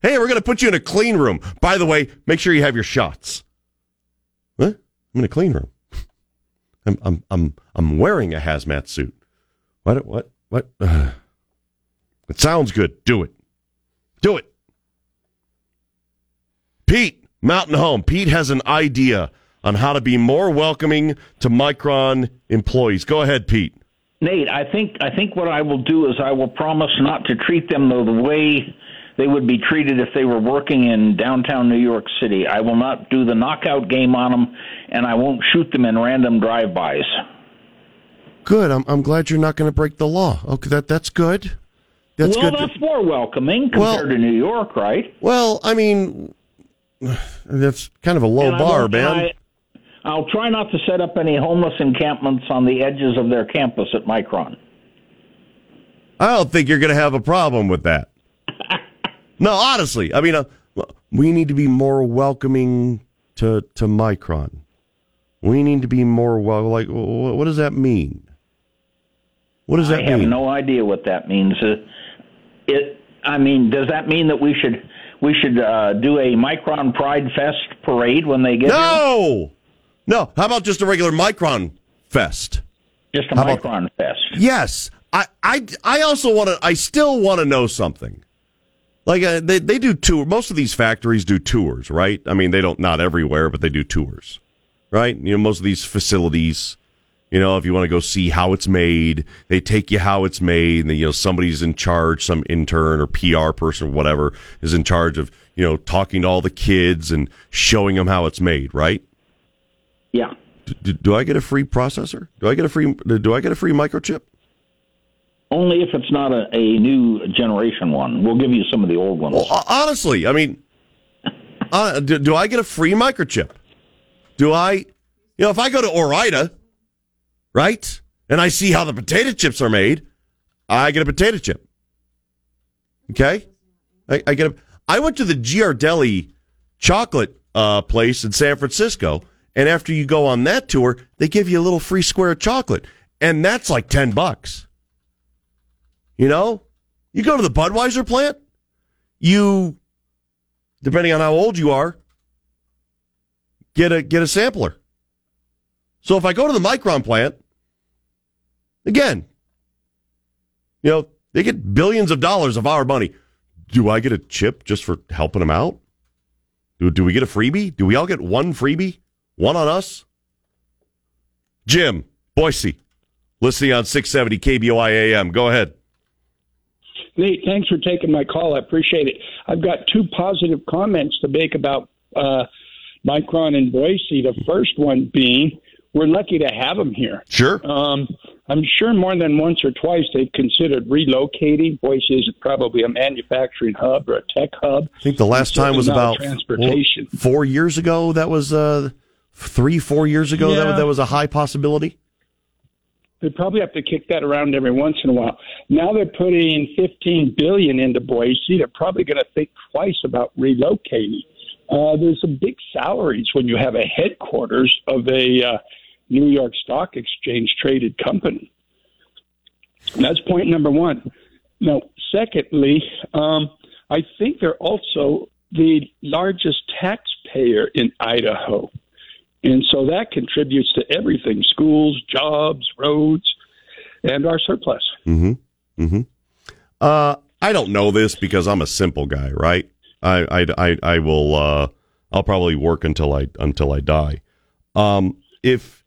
Hey, we're going to put you in a clean room. By the way, make sure you have your shots. What? I'm in a clean room. I'm I'm I'm I'm wearing a hazmat suit. What what what? Uh, it sounds good. Do it. Do it. Pete, Mountain Home. Pete has an idea on how to be more welcoming to Micron employees. Go ahead, Pete. Nate, I think I think what I will do is I will promise not to treat them the, the way they would be treated if they were working in downtown New York City. I will not do the knockout game on them, and I won't shoot them in random drive-bys. Good. I'm I'm glad you're not going to break the law. Okay, that that's good. That's well, good. that's more welcoming compared Well- to New York, right? Well, I mean, that's kind of a low And bar, won't- man. I'll try not to set up any homeless encampments on the edges of their campus at Micron. I don't think you're going to have a problem with that. no, honestly, I mean, uh, we need to be more welcoming to to Micron. We need to be more well. Like, what does that mean? What does that I have mean? no idea what that means. Uh, it. I mean, does that mean that we should we should uh, do a Micron Pride Fest parade when they get here? no, no. How about just a regular Micron fest? Just a How about- Micron Fest. Yes, I, I, I also want to. I still want to know something. Like uh, they, they do tour. Most of these factories do tours, right? I mean, they don't not everywhere, but they do tours, right? You know, most of these facilities. You know, if you want to go see how it's made, they take you how it's made, and then, you know somebody's in charge, some intern or PR person or whatever is in charge of you know talking to all the kids and showing them how it's made, right? Yeah. Do, do I get a free processor? Do I get a free? Do I get a free microchip? Only if it's not a, a new generation one. We'll give you some of the old ones. Well, honestly, I mean, uh, do, do I get a free microchip? Do I, you know, if I go to Ore-Ida, right, and I see how the potato chips are made, I get a potato chip. Okay, I, I get a. I went to the Ghirardelli chocolate uh, place in San Francisco, and after you go on that tour, they give you a little free square of chocolate, and that's like ten bucks. You know, you go to the Budweiser plant, you, depending on how old you are, get a get a sampler. So if I go to the Micron plant, again, you know, they get billions of dollars of our money. Do I get a chip just for helping them out? Do, do we get a freebie? Do we all get one freebie? One on us? Jim, Boise, listening on 670 KBOI AM. Go ahead. Nate, thanks for taking my call. I appreciate it. I've got two positive comments to make about uh, Micron and Boise. The first one being, we're lucky to have them here. Sure. Um, I'm sure more than once or twice they've considered relocating. Boise is probably a manufacturing hub or a tech hub. I think the last time was about transportation. four, four years ago. That was uh, three, four years ago. That, Yeah. that was a high possibility. They probably have to kick that around every once in a while. Now they're putting 15 billion into Boise. They're probably going to think twice about relocating. Uh, there's some big salaries when you have a headquarters of a uh, New York Stock Exchange traded company. That's point number one. Now, secondly, um, I think they're also the largest taxpayer in Idaho. And so that contributes to everything schools, jobs, roads, and our surplus. Mm-hmm. Mm-hmm. Uh, I don't know this because I'm a simple guy, right? I, I, I, I will. Uh, I'll probably work until I until I die. Um, if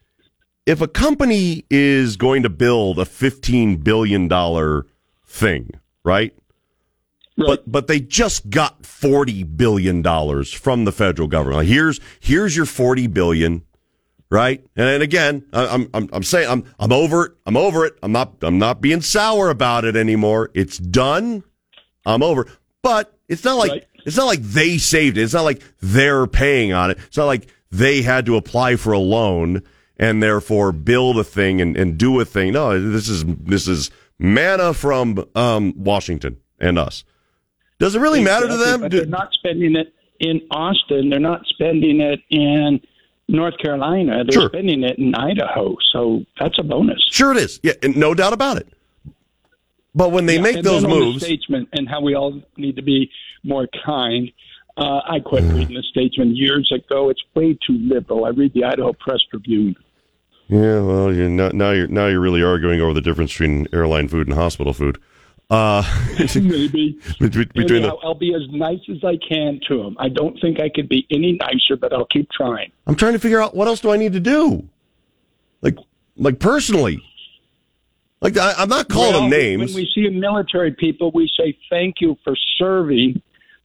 if a company is going to build a fifteen billion dollar thing, right? But but they just got forty billion dollars from the federal government. Like, here's here's your forty billion, right? And, and again, I- I'm I'm I'm saying I'm I'm over it. I'm over it. I'm not I'm not being sour about it anymore. It's done. I'm over. But it's not like it's not like they saved it. It's not like they're paying on it. It's not like they had to apply for a loan and therefore build a thing and, and do a thing. No, this is this is manna from um, Washington and us. Does it really matter to them? But Do- they're not spending it in Austin. They're not spending it in North Carolina. They're Sure. spending it in Idaho. So that's a bonus. Sure, it is. Yeah, and no doubt about it. But when they Yeah, make and those then on moves, the statesman and how we all need to be more kind. Uh, I quit reading the statesman years ago. It's way too liberal. I read the Idaho Press Tribune. yeah, well, you're not, now you're now you're really arguing over the difference between airline food and hospital food. Uh, Maybe. between, between the, Anyhow, I'll be as nice as I can to him. I don't think I could be any nicer, but I'll keep trying. I'm trying to figure out what else do I need to do, like like personally. Like I, I'm not calling Well, them names. When we see military people, we say thank you for serving.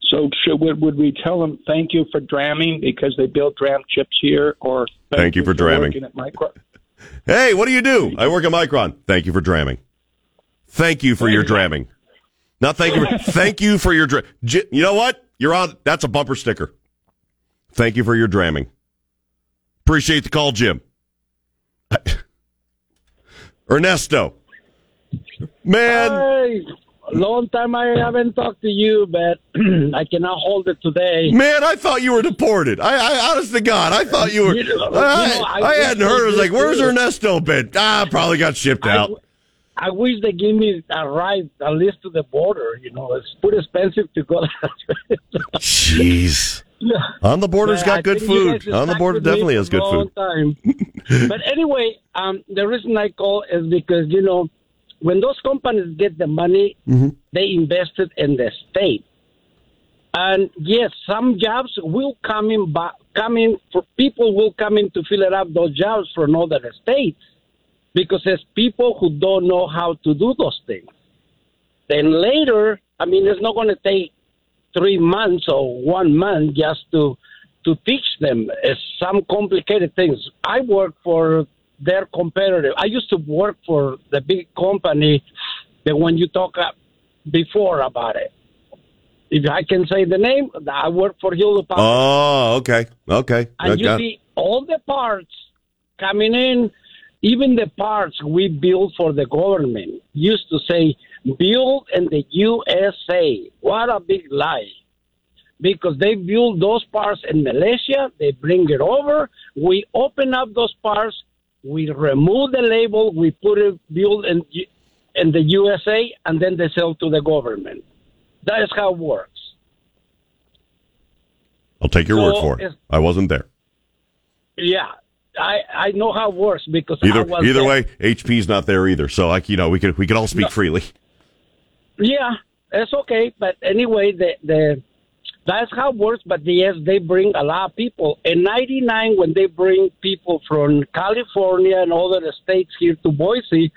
So should would, would we tell them thank you for dramming because they build dram chips here, or Thank you for dramming. at Micro? Hey, what do you do? I work at Micron. Thank you for dramming. Thank you for your dramming. Not thank you. For, thank you for your dra- J- You know what? You're on. That's a bumper sticker. Thank you for your dramming. Appreciate the call, Jim. Ernesto. Man. Hey, long time I haven't talked to you, but I cannot hold it today. Man, I thought you were deported. I, I honest to God, I thought you were. You know, I, you know, I I hadn't heard. I was like, "Where's. Ernesto been?" Ah, probably got shipped I- out. I wish they give me a ride at least to the border. You know, it's pretty expensive to go. Jeez. On the border's got I good food. On the border definitely has good food. But anyway, um, the reason I call is because you know when those companies get the money, they invest it in the state. And yes, some jobs will come in, in for people will come in to fill it up those jobs from other states because there's people who don't know how to do those things. Then later, I mean, it's not going to take three months or one month just to to teach them It's some complicated things. I work for their competitor. I used to work for the big company that when you talk uh, before about it. If I can say the name, I work for Hewlett Packard. Oh, okay, okay. I And you got- see all the parts coming in, even the parts we build for the government used to say build in the USA. What a big lie. Because they build those parts in Malaysia, they bring it over, we open up those parts, we remove the label, we put it build in in the USA, and then they sell to the government. That is how it works. I'll take your So word for it. I wasn't there. Yeah, I I know how it works because I Either either there. way, HP's not there either. So like you know, we could we could all speak freely. Yeah, it's okay. But anyway, the the that's how it works. But yes, they bring a lot of people. In '99, when they bring people from California and other states here to Boise,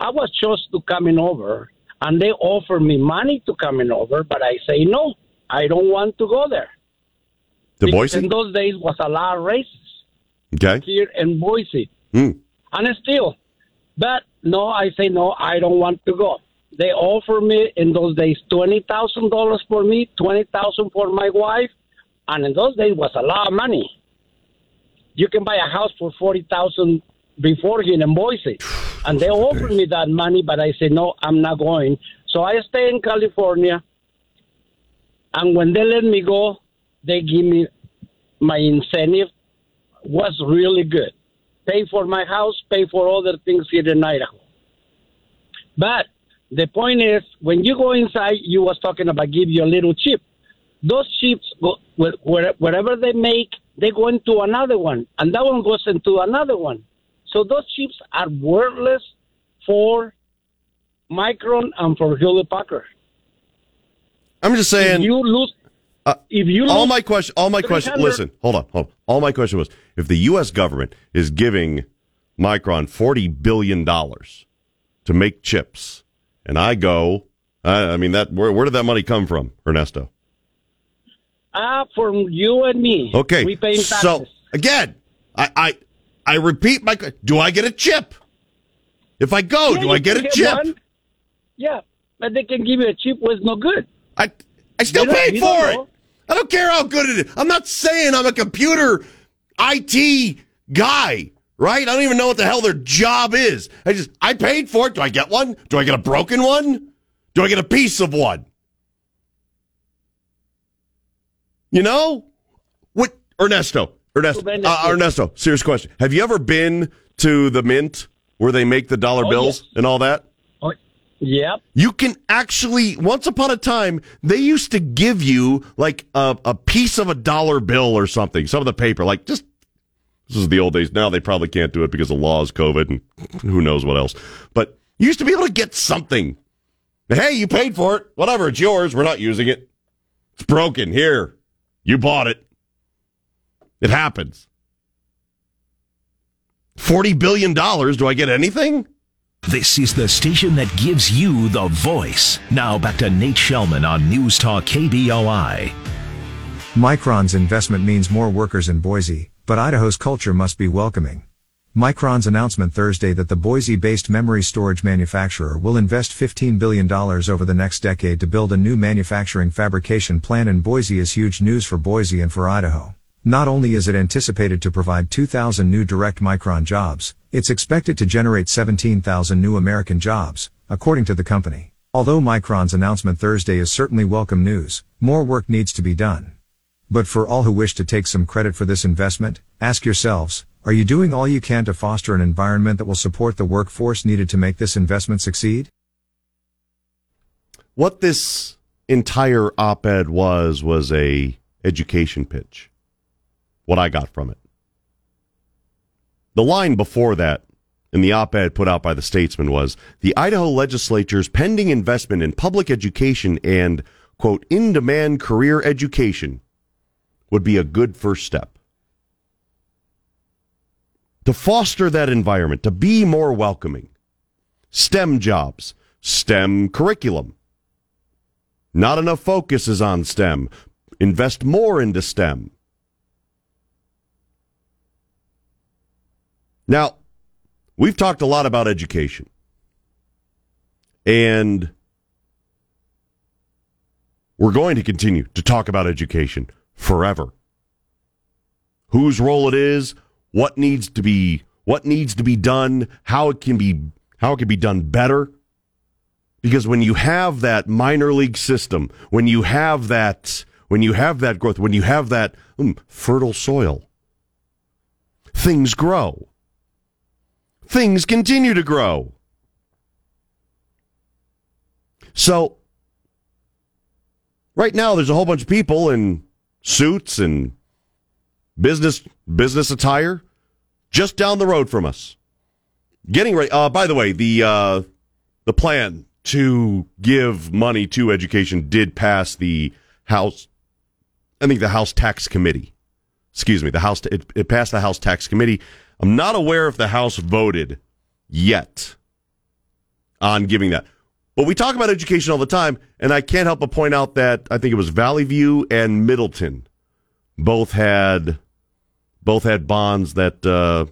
I was chosen to coming over, and they offer me money to coming over, but I say no. I don't want to go there. To Boise? in those days was a lot of races Okay. here in Boise. Hmm. and still. But no, I say no, I don't want to go. They offer me in those days twenty thousand dollars for me, twenty thousand for my wife, and in those days was a lot of money. You can buy a house for forty thousand before here in Boise, and they offered me that money, but I said no, I'm not going. So I stay in California, and when they let me go, they give me my incentive was really good. Pay for my house, pay for other things here in Idaho. But the point is, when you go inside, you was talking about give you a little chip. Those chips, go, where- wherever they make, they go into another one, and that one goes into another one. So those chips are worthless for Micron and for Hewlett Packard. I'm just saying. If you lose, uh, if you all my question, all my question. Listen, hold on, hold on. All my question was: if the U.S. government is giving Micron forty billion dollars to make chips, and I go I, I mean, that where, where did that money come from, Ernesto? Ah, from you and me. Okay, We pay taxes. so again, I, I I repeat my. Do I get a chip? If I go, Yeah, do I get a chip? one. Yeah, but they can give you a chip was no good. I I still paid for it. know. I don't care how good it is. I'm not saying I'm a computer IT guy, right? I don't even know what the hell their job is. I just I paid for it. Do I get one? Do I get a broken one? Do I get a piece of one? You know? What Ernesto? Ernesto. Uh, Ernesto, serious question. Have you ever been to the mint where they make the dollar Oh, bills yes. and all that? Yep. You can actually, once upon a time, they used to give you like a, a piece of a dollar bill or something, some of the paper, like just, this is the old days. Now they probably can't do it because of laws, COVID, and who knows what else. But you used to be able to get something. Hey, you paid for it. Whatever, it's yours. We're not using it. It's broken. Here. You bought it. It happens. $40 billion. Do I get anything? This is the station that gives you the voice. Now back to Nate Shelman on News Talk KBOI. Micron's investment means more workers in Boise, but Idaho's culture must be welcoming. Micron's announcement Thursday that the Boise-based memory storage manufacturer will invest $15 billion over the next decade to build a new manufacturing fabrication plant in Boise is huge news for Boise and for Idaho. Not only is it anticipated to provide 2,000 new direct Micron jobs, it's expected to generate 17,000 new American jobs, according to the company. Although Micron's announcement Thursday is certainly welcome news, more work needs to be done. But for all who wish to take some credit for this investment, ask yourselves, are you doing all you can to foster an environment that will support the workforce needed to make this investment succeed? What this entire op-ed was was a education pitch. What I got from it. The line before that in the op-ed put out by the Statesman was the Idaho legislature's pending investment in public education and quote in-demand career education would be a good first step. To foster that environment, to be more welcoming. STEM jobs, STEM curriculum. Not enough focus is on STEM. Invest more into STEM. Now, we've talked a lot about education. And we're going to continue to talk about education forever. Whose role it is, what needs to be what needs to be done, how it can be how it can be done better. Because when you have that minor league system, when you have that when you have that growth, when you have that mm, fertile soil, things grow. Things continue to grow. So, right now, there's a whole bunch of people in suits and business business attire just down the road from us, getting ready. Uh, by the way, the uh, the plan to give money to education did pass the House. I think the House Tax Committee. Excuse me, the House. It, it passed the House Tax Committee. I'm not aware if the House voted yet on giving that. But we talk about education all the time, and I can't help but point out that I think it was Vallivue and Middleton both had both had bonds that uh,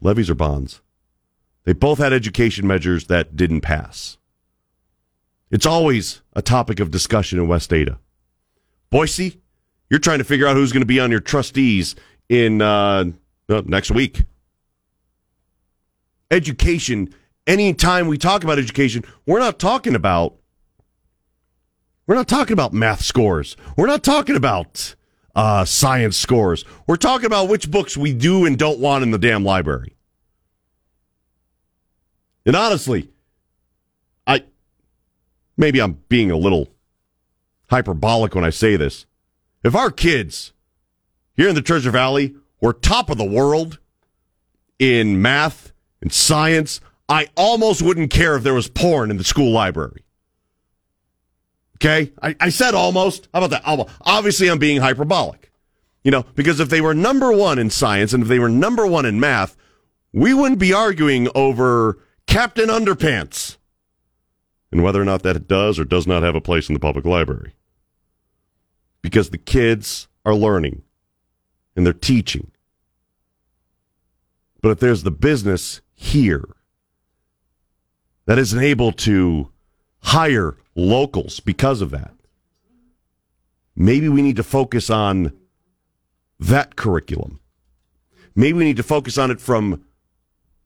levies or bonds. They both had education measures that didn't pass. It's always a topic of discussion in West Ada. Boise, you're trying to figure out who's going to be on your trustees in uh, next week. Education, anytime we talk about education, we're not talking about we're not talking about math scores. We're not talking about uh, science scores. We're talking about which books we do and don't want in the damn library. And honestly, I maybe I'm being a little hyperbolic when I say this. If our kids here in the Treasure Valley were top of the world in math and science, I almost wouldn't care if there was porn in the school library. Okay? I, I said almost. How about that? Obviously, I'm being hyperbolic. You know, because if they were number one in science and if they were number one in math, we wouldn't be arguing over Captain Underpants. and whether or not that does or does not have a place in the public library. Because the kids are learning and they're teaching. But if there's the business here that isn't able to hire locals because of that, maybe we need to focus on that curriculum. Maybe we need to focus on it from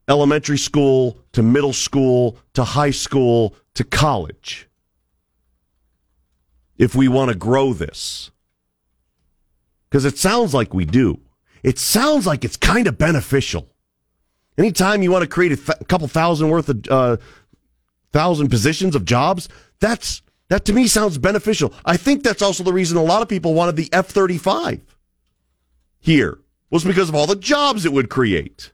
elementary school to middle school to high school to college. If we want to grow this. Because it sounds like we do. It sounds like it's kind of beneficial. Anytime you want to create a th- couple thousand worth of uh, thousand positions of jobs, that's that to me sounds beneficial. I think that's also the reason a lot of people wanted the F thirty five here was because of all the jobs it would create,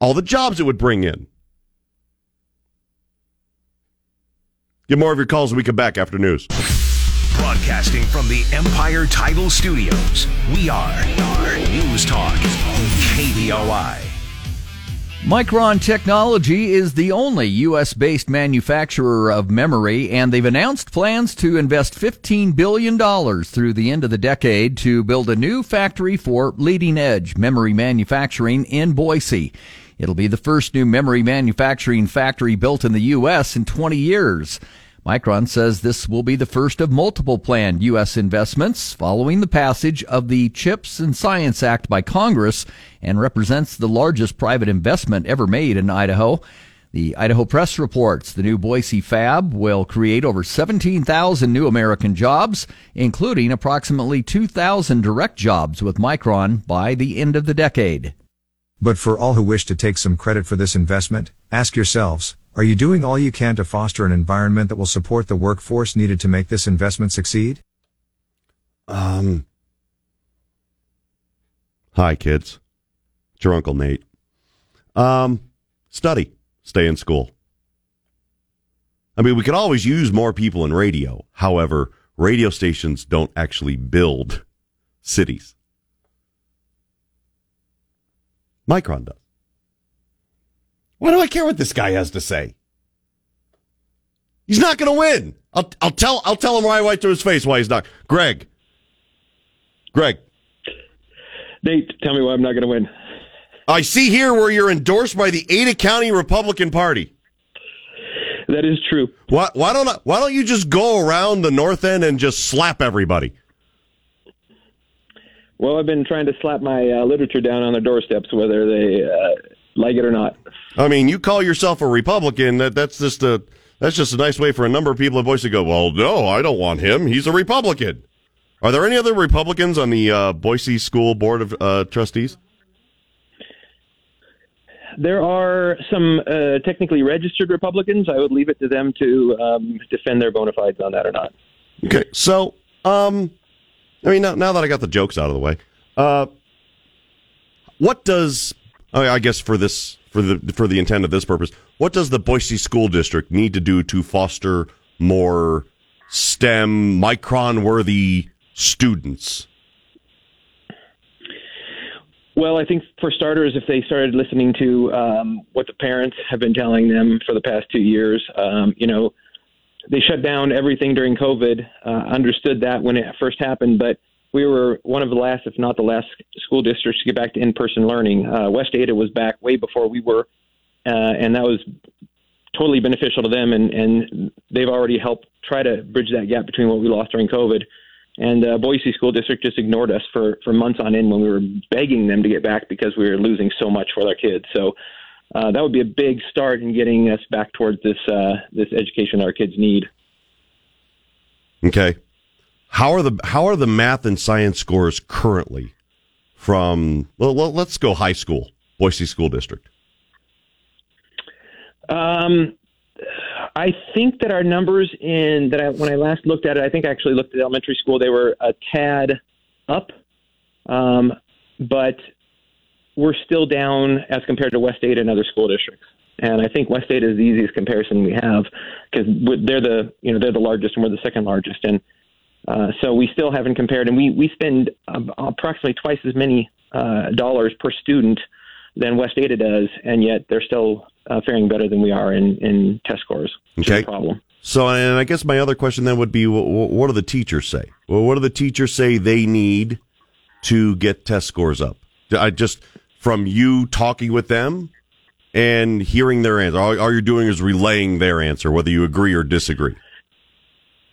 all the jobs it would bring in. Get more of your calls when we come back after news. Broadcasting from the Empire Title Studios, we are, News Talk, KBOI. Micron Technology is the only U.S. based manufacturer of memory, and they've announced plans to invest $15 billion through the end of the decade to build a new factory for leading edge memory manufacturing in Boise. It'll be the first new memory manufacturing factory built in the U.S. in 20 years. Micron says this will be the first of multiple planned U.S. investments following the passage of the CHIPS and Science Act by Congress and represents the largest private investment ever made in Idaho. The Idaho Press reports the new Boise fab will create over 17,000 new American jobs, including approximately 2,000 direct jobs with Micron by the end of the decade. But for all who wish to take some credit for this investment, ask yourselves, are you doing all you can to foster an environment that will support the workforce needed to make this investment succeed? Um. Hi, kids. It's your Uncle Nate. Um, study. Stay in school. I mean, we could always use more people in radio. However, radio stations don't actually build cities. Micron does. Why do I care what this guy has to say? He's not going to win. I'll, I'll tell I'll tell him right right to his face why he's not. Greg. Greg. Nate, tell me why I'm not going to win. I see here where you're endorsed by the Ada County Republican Party. That is true. Why, why don't I, why don't you just go around the north end and just slap everybody? Well, I've been trying to slap my uh, literature down on their doorsteps, whether they uh, like it or not. I mean, you call yourself a Republican. That that's just a that's just a nice way for a number of people in Boise to go. Well, no, I don't want him. He's a Republican. Are there any other Republicans on the uh, Boise School Board of uh, Trustees? There are some uh, technically registered Republicans. I would leave it to them to um, defend their bona fides on that or not. Okay, so um, I mean, now, now that I got the jokes out of the way, uh, what does I guess for this for the for the intent of this purpose, what does the Boise School District need to do to foster more STEM micron worthy students? Well, I think for starters, if they started listening to um, what the parents have been telling them for the past two years, um, you know, they shut down everything during COVID. Uh, understood that when it first happened, but we were one of the last, if not the last, school districts to get back to in-person learning. Uh, West Ada was back way before we were, uh, and that was totally beneficial to them. And, and they've already helped try to bridge that gap between what we lost during COVID. And uh, Boise School District just ignored us for, for months on end when we were begging them to get back because we were losing so much for our kids. So uh, that would be a big start in getting us back towards this uh, this education our kids need. Okay, how are the how are the math and science scores currently from? Well, let's go high school, Boise School District. Um, I think that our numbers in that I, when I last looked at it, I think I actually looked at elementary school. They were a tad up, um, but we're still down as compared to West Ada and other school districts. And I think West Ada is the easiest comparison we have because they're the you know they're the largest and we're the second largest, and uh, so we still haven't compared. And we we spend um, approximately twice as many uh, dollars per student than West Ada does, and yet they're still uh, faring better than we are in, in test scores. Okay. problem. So, and I guess my other question then would be, wh- wh- what do the teachers say? Well, what do the teachers say they need to get test scores up? I just from you talking with them and hearing their answer. All, all you're doing is relaying their answer, whether you agree or disagree.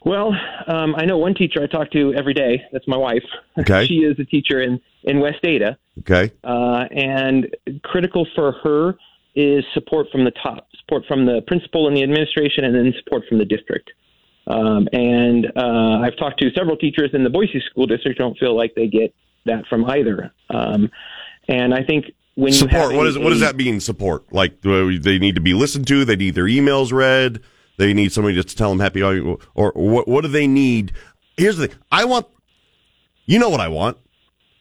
Well, um, I know one teacher I talk to every day. That's my wife. Okay. she is a teacher in, in West Ada. Okay. Uh, and critical for her is support from the top, support from the principal and the administration, and then support from the district. Um, and uh, I've talked to several teachers in the Boise School District. Who don't feel like they get that from either. Um, and I think when you support. have What a- is what does that mean? Support. Like they need to be listened to. They need their emails read. They need somebody just to tell them happy. Or, or what? What do they need? Here's the thing. I want. You know what I want.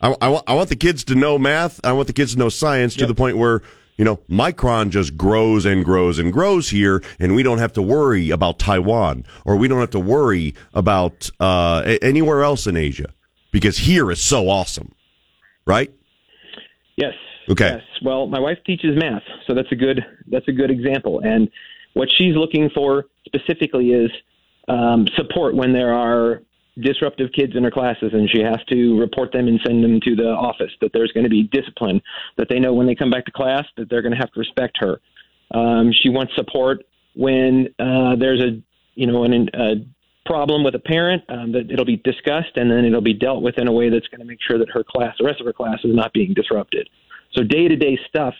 I, I want. I want the kids to know math. I want the kids to know science to the point where you know micron just grows and grows and grows here, and we don't have to worry about Taiwan or we don't have to worry about uh, anywhere else in Asia because here is so awesome, right? Yes. Okay. Yes. Well, my wife teaches math, so that's a good that's a good example. And what she's looking for specifically is um, support when there are disruptive kids in her classes, and she has to report them and send them to the office. That there's going to be discipline. That they know when they come back to class that they're going to have to respect her. Um, she wants support when uh, there's a you know an, a problem with a parent um, that it'll be discussed and then it'll be dealt with in a way that's going to make sure that her class, the rest of her class, is not being disrupted. So day to day stuff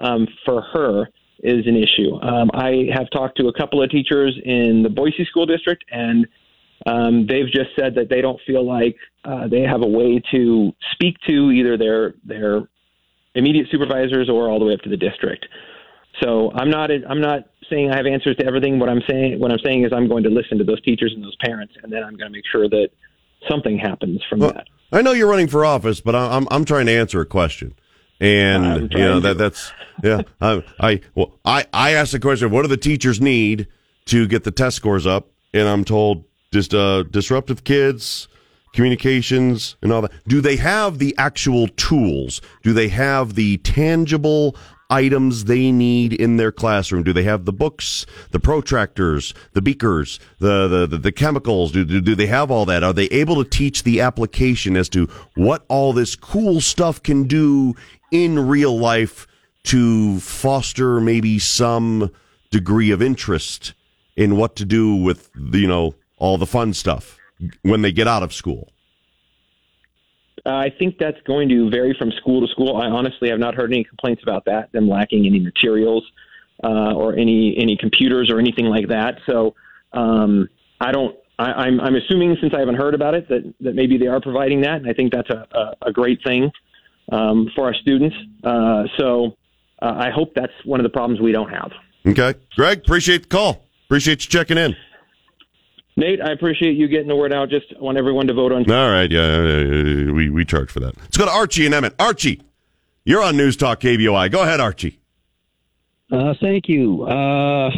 um, for her is an issue. Um, I have talked to a couple of teachers in the Boise School District, and um, they've just said that they don't feel like uh, they have a way to speak to either their their immediate supervisors or all the way up to the district. So I'm not I'm not saying I have answers to everything. What I'm saying what I'm saying is I'm going to listen to those teachers and those parents, and then I'm going to make sure that something happens from Well, that. I know you're running for office, but I- I'm I'm trying to answer a question, and you know that that's yeah. I I well I I asked the question: What do the teachers need to get the test scores up? And I'm told just uh, disruptive kids, communications, and all that. Do they have the actual tools? Do they have the tangible? Items they need in their classroom. Do they have the books, the protractors, the beakers, the the, the, the chemicals? Do, do do they have all that? Are they able to teach the application as to what all this cool stuff can do in real life to foster maybe some degree of interest in what to do with you know all the fun stuff when they get out of school? Uh, I think that's going to vary from school to school. I honestly have not heard any complaints about that, them lacking any materials uh, or any any computers or anything like that. So um, I don't. I, I'm I'm assuming since I haven't heard about it that that maybe they are providing that, and I think that's a a, a great thing um, for our students. Uh, so uh, I hope that's one of the problems we don't have. Okay, Greg, appreciate the call. Appreciate you checking in. Nate, I appreciate you getting the word out. Just want everyone to vote on. All right, yeah, we we charge for that. Let's go to Archie and Emmett. Archie, you're on News Talk KBOI. Go ahead, Archie. Uh, thank you. Uh,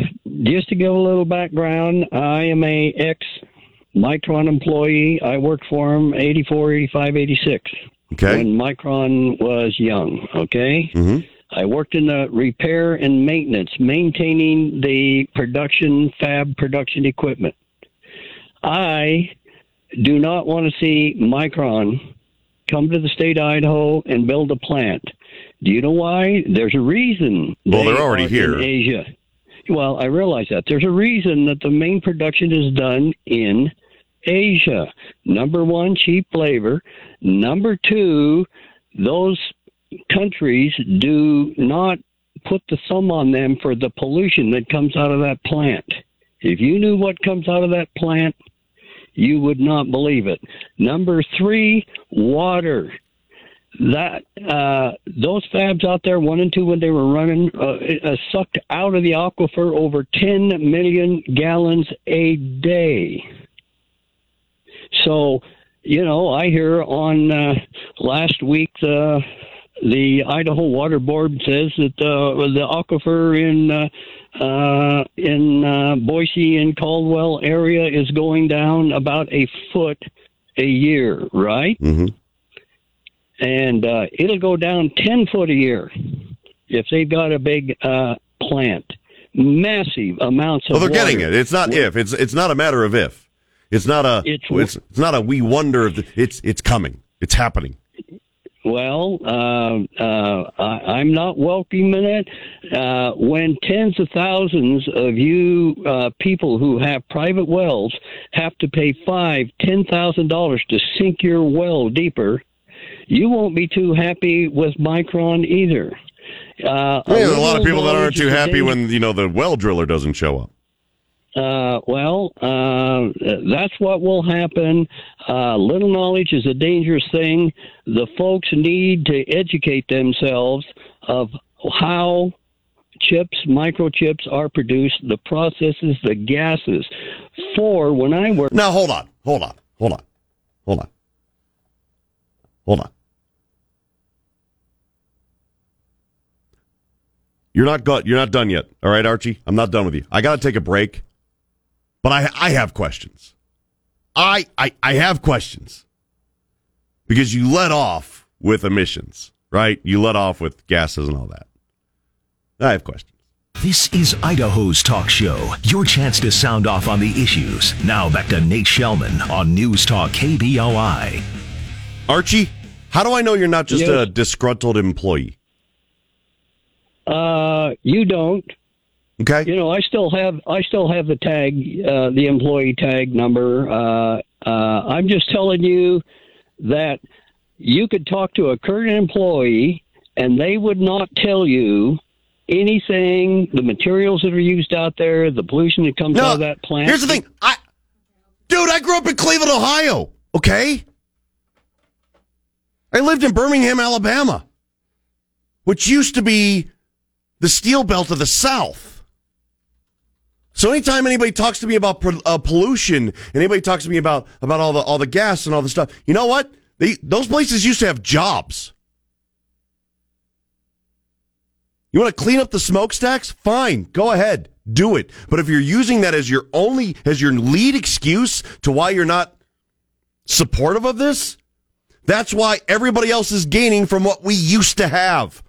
just to give a little background, I am a ex Micron employee. I worked for him 84, 85, 86. Okay. When Micron was young. Okay. Mm-hmm. I worked in the repair and maintenance, maintaining the production fab production equipment. I do not want to see Micron come to the state of Idaho and build a plant. Do you know why? There's a reason. Well, they they're already here. in Asia. Well, I realize that. There's a reason that the main production is done in Asia. Number one, cheap labor. Number two, those countries do not put the thumb on them for the pollution that comes out of that plant. If you knew what comes out of that plant, you would not believe it. Number three, water. That uh, those fabs out there, one and two, when they were running, uh, uh, sucked out of the aquifer over 10 million gallons a day. So, you know, I hear on uh, last week the the Idaho Water Board says that uh, the aquifer in uh, uh, in uh, Boise and Caldwell area is going down about a foot a year, right? Mm-hmm. And uh, it'll go down ten foot a year if they've got a big uh, plant. Massive amounts of Oh, they're water. getting it. It's not if. It's it's not a matter of if. It's not a. It's- It's it's, not a. We wonder. If the, it's it's coming. It's happening. Well, uh, uh, I, I'm not welcoming it. Uh, when tens of thousands of you uh, people who have private wells have to pay five, ten thousand dollars to sink your well deeper, you won't be too happy with Micron either. Uh, Yeah, there's a lot of people that aren't too happy when you know the well driller doesn't show up. Uh, well, uh, that's what will happen. Uh, little knowledge is a dangerous thing. The folks need to educate themselves of how chips, microchips are produced, the processes, the gases. For when I work. Now hold on, hold on, hold on, hold on, hold on. You're not. You're not done yet. All right, Archie. I'm not done with you. I got to take a break, but I I have questions. I I I have questions because you let off with emissions, right? You let off with gases and all that. I have questions. This is Idaho's talk show. Your chance to sound off on the issues. Now back to Nate Shelman on News Talk KBOI. Archie, how do I know you're not just Yes. a disgruntled employee? Uh, you don't. Okay. You know, I still have I still have the tag, uh, the employee tag number. Uh, uh, I'm just telling you that you could talk to a current employee and they would not tell you anything. The materials that are used out there, the pollution that comes out of that plant. Here's the thing, I, dude, I grew up in Cleveland, Ohio. Okay, I lived in Birmingham, Alabama, which used to be the steel belt of the South. So anytime anybody talks to me about uh, pollution, anybody talks to me about about all the all the gas and all the stuff, you know what? They those places used to have jobs. You want to clean up the smokestacks? Fine, go ahead, do it. But if you're using that as your only, as your lead excuse to why you're not supportive of this, that's why everybody else is gaining from what we used to have.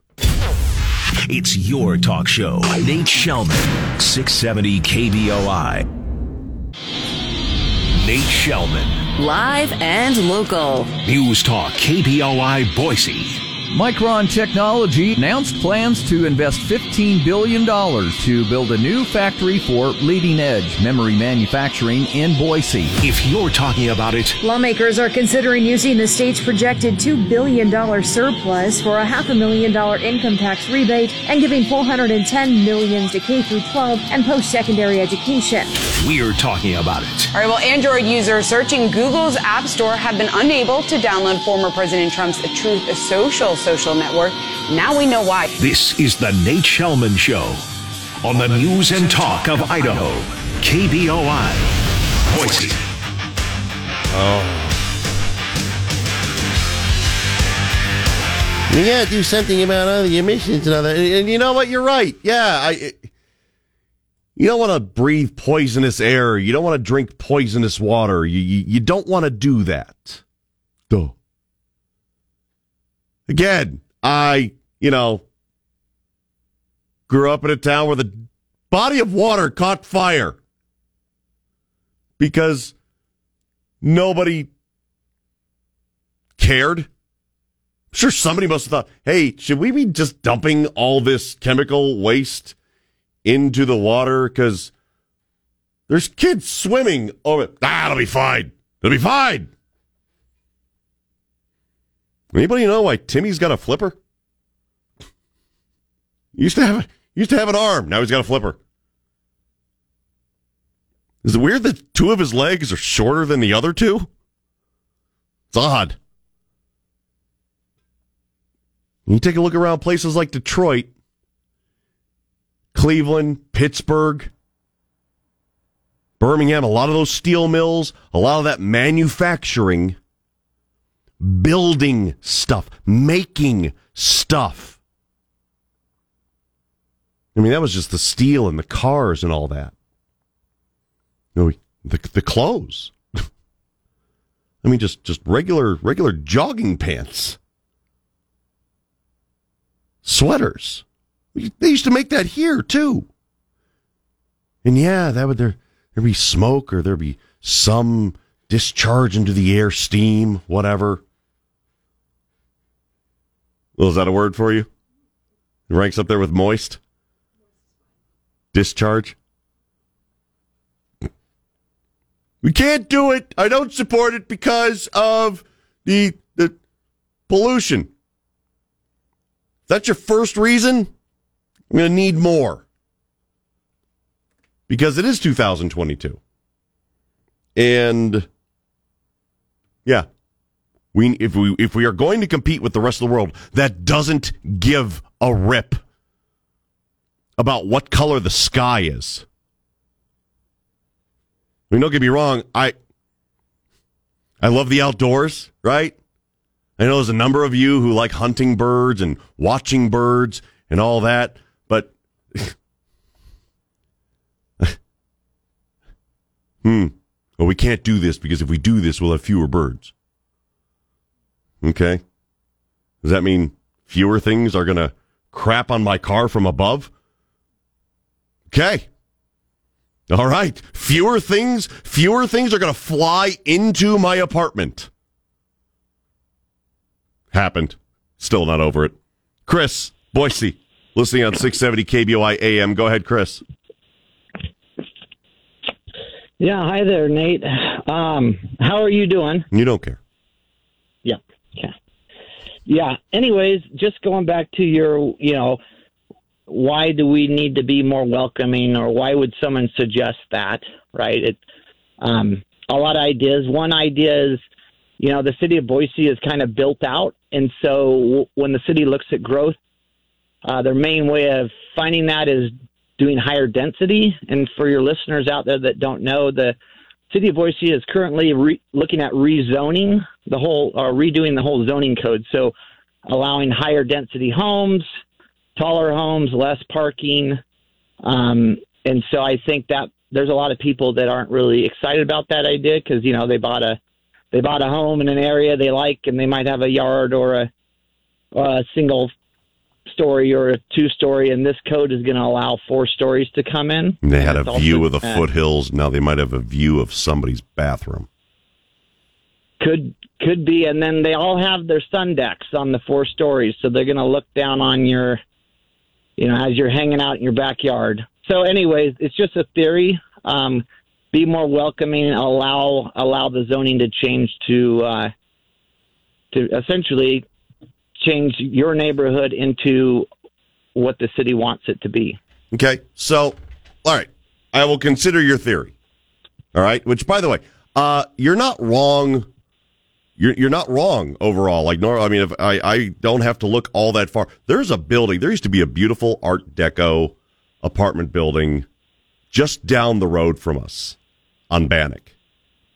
It's your talk show. Nate Shelman, 670 KBOI. Nate Shelman, Live and local. News Talk KBOI Boise. Micron Technology announced plans to invest $15 billion to build a new factory for leading edge memory manufacturing in Boise. If you're talking about it, Lawmakers are considering using the state's projected $2 billion surplus for a half a million dollar income tax rebate and giving 410 million to K through 12 and post-secondary education. we're talking about it. All right, well, Android users searching Google's App Store have been unable to download former President Trump's Truth Social social network. Now we know why. This is the Nate Shelman Show on the news and talk of Idaho. KBOI. Boise. Oh. You gotta do something about all the emissions and all that. And you know what? You're right. Yeah, I. You don't want to breathe poisonous air. You don't want to drink poisonous water. You you, you don't want to do that. Again, I you know grew up in a town where the body of water caught fire because nobody cared. I'm sure somebody must have thought, hey, should we be just dumping all this chemical waste into the water? Because there's kids swimming over it. Ah, it'll be fine. It'll be fine. Anybody know why Timmy's got a flipper? Used to have used to have an arm. Now he's got a flipper. Is it weird that two of his legs are shorter than the other two? It's odd. You take a look around places like Detroit, Cleveland, Pittsburgh, Birmingham, a lot of those steel mills, a lot of that manufacturing, building stuff, making stuff. I mean, that was just the steel and the cars and all that. No, the the clothes. I mean, just just regular regular jogging pants, sweaters, They used to make that here too. And yeah, that would there there'd be smoke or there'd be some discharge into the air, steam, whatever. Well, is that a word for you? It ranks up there with moist. Discharge. We can't do it. I don't support it because of the the pollution. That's your first reason, I'm going to need more. Because it is 2022. And yeah, we if we if we are going to compete with the rest of the world that doesn't give a rip about what color the sky is. I mean, don't get me wrong, I I love the outdoors, right? I know there's a number of you who like hunting birds and watching birds and all that, but hmm. Well, we can't do this because if we do this, we'll have fewer birds. Okay. Does that mean fewer things are going to crap on my car from above? Okay. All right. Fewer things, fewer things are going to fly into my apartment. Happened. Still not over it. Chris, Boise, listening on 670 KBOI AM. Go ahead, Chris. Yeah, hi there, Nate. Um, how are you doing? You don't care. Yeah. Yeah. Anyways, just going back to your, you know, why do we need to be more welcoming, or why would someone suggest that? Right. It. Um, a lot of ideas. One idea is, you know, the city of Boise is kind of built out, and so w- when the city looks at growth, uh, their main way of finding that is doing higher density. And for your listeners out there that don't know, the city of Boise is currently re- looking at rezoning the whole, or redoing the whole zoning code. So allowing higher density homes, taller homes, less parking. Um, and so I think that there's a lot of people that aren't really excited about that idea because, you know, they bought a, they bought a home in an area they like and they might have a yard or a, a single story or a two story, and this code is going to allow four stories to come in. And they had a view of the uh, foothills. Now they might have a view of somebody's bathroom. Could could be, and then they all have their sun decks on the four stories, so they're going to look down on your, you know, as you're hanging out in your backyard. So, anyways, it's just a theory. Um, be more welcoming. Allow allow the zoning to change to uh, to essentially change your neighborhood into what the city wants it to be. Okay. So, all right. I will consider your theory. All right. Which, by the way, uh, you're not wrong. You're, you're not wrong overall. Like, nor, I mean, if I, I don't have to look all that far. There's a building. There used to be a beautiful Art Deco apartment building just down the road from us on Bannock.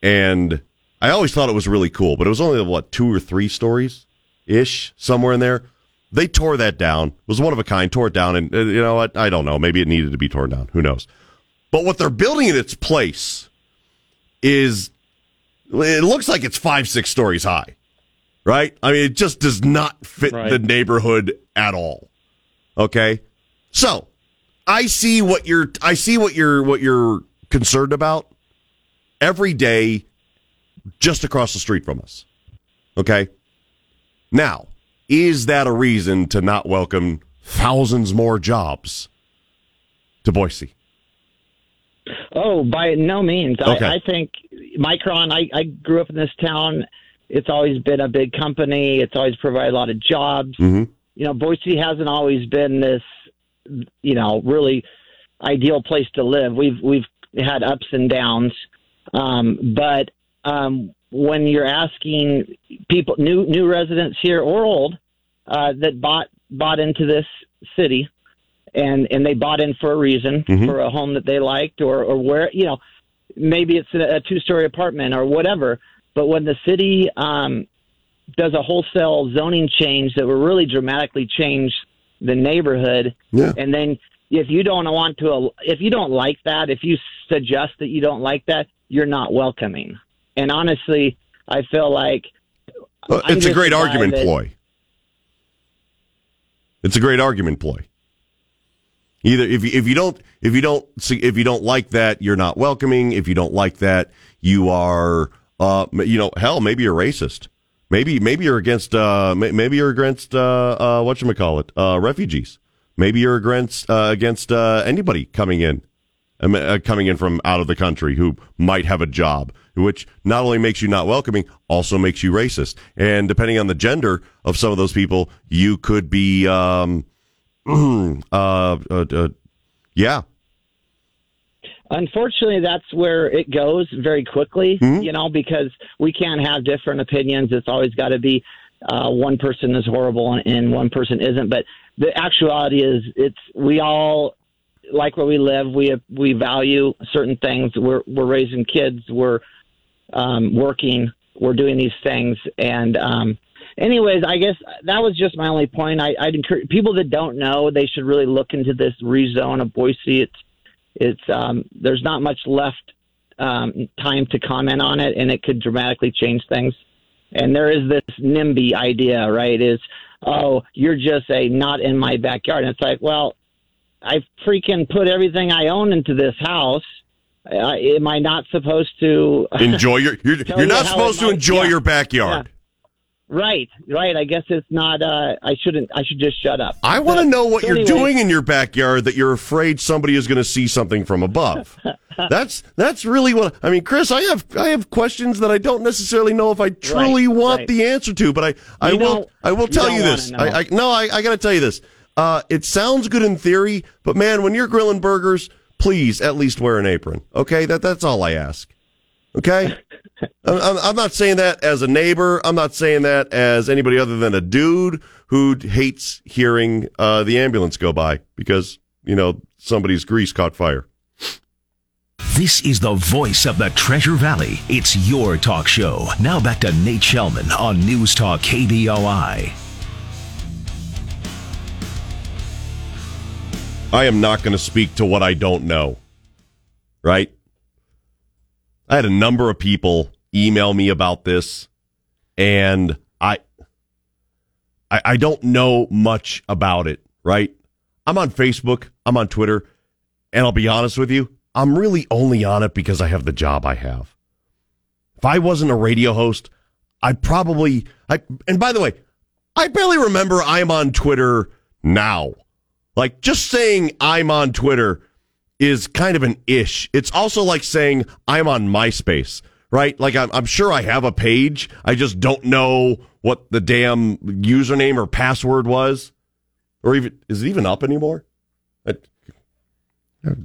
And I always thought it was really cool, but it was only, what, two or three stories ish, somewhere in there. They tore that down. It was one of a kind, tore it down, and uh, you know what? I don't know. Maybe it needed to be torn down. Who knows? But what they're building in its place is it looks like it's five, six stories high, right? I mean, it just does not fit Right. the neighborhood at all. Okay, so I see what you're, I see what you're, what you're concerned about every day, just across the street from us. Okay, now is that a reason to not welcome thousands more jobs to Boise? Oh, by no means. Okay. I, I think Micron. I, I grew up in this town. It's always been a big company. It's always provided a lot of jobs. Mm-hmm. You know, Boise hasn't always been this, you know, really ideal place to live. We've we've had ups and downs, um, but um, when you're asking people, new new residents here or old, uh, that bought bought into this city, and and they bought in for a reason Mhm. for a home that they liked or or where you know maybe it's a, a two story apartment or whatever but when the city um does a wholesale zoning change that will really dramatically change the neighborhood yeah. and then if you don't want to if you don't like that if you suggest that you don't like that you're not welcoming and honestly i feel like Uh, I'm it's a great argument that- ploy. It's a great argument ploy. Either if you, if you don't if you don't see- if you don't like that, you're not welcoming. If you don't like that, you are uh you know hell maybe you're racist. Maybe maybe you're against uh maybe you're against uh uh what you call it uh refugees. Maybe you're against uh, against uh, anybody coming in uh, coming in from out of the country who might have a job, which not only makes you not welcoming, also makes you racist. And depending on the gender of some of those people, you could be, um, uh, uh, uh, yeah, Unfortunately, that's where it goes very quickly, Mm-hmm. you know, because we can't have different opinions. It's always got to be uh, one person is horrible and, and one person isn't. But the actuality is, it's we all like where we live. We we value certain things. We're we're raising kids. We're um, working. We're doing these things. And um, anyways, I guess that was just my only point. I, I'd encourage people that don't know they should really look into this rezone of Boise. It's it's um, there's not much left um, time to comment on it, and it could dramatically change things. And there is this NIMBY idea, right? Is oh, you're just a not in my backyard. And it's like, well, I freaking put everything I own into this house. Am I not supposed to enjoy your you're, you're not how supposed to enjoy yeah. your backyard. Right, right. I guess it's not. Uh, I shouldn't. I should just shut up. I want to know what so you're anyway, doing in your backyard that you're afraid somebody is going to see something from above. that's that's really what I mean, Chris. I have I have questions that I don't necessarily know if I truly Right, want right. the answer to, but I I You will I will tell don't you this. I, I no, I, I got to tell you this. Uh, it sounds good in theory, but man, when you're grilling burgers, please at least wear an apron. Okay, that that's all I ask. Okay. I'm, I'm- I'm not saying that as a neighbor. I'm not saying that as anybody other than a dude who hates hearing uh, the ambulance go by because you know somebody's grease caught fire. This is the voice of the Treasure Valley. It's your talk show. Now back to Nate Shelman on News Talk KBOI. I am not going to speak to what I don't know. Right? I had a number of people email me about this, and I, I, I don't know much about it. Right? I'm on Facebook. I'm on Twitter, and I'll be honest with you, I'm really only on it because I have the job I have. If I wasn't a radio host, I probably I and by the way, I barely remember I'm on Twitter now. Like just saying I'm on Twitter is kind of an ish. It's also like saying I'm on MySpace, right? Like I'm, I'm sure I have a page. I just don't know what the damn username or password was, or even is it even up anymore? I-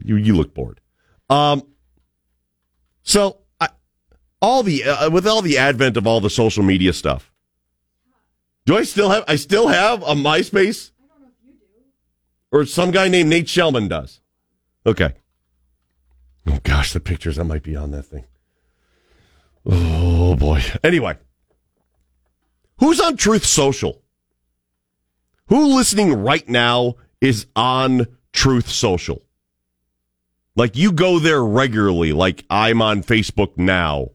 you you look bored. Um. So I, all the uh, with all the advent of all the social media stuff, do I still have? I still have a MySpace or some guy named Nate Shelman does. Okay. Oh gosh, the pictures that might be on that thing. Oh boy. Anyway, who's on Truth Social? Who listening right now is on Truth Social? Like you go there regularly, like I'm on Facebook now.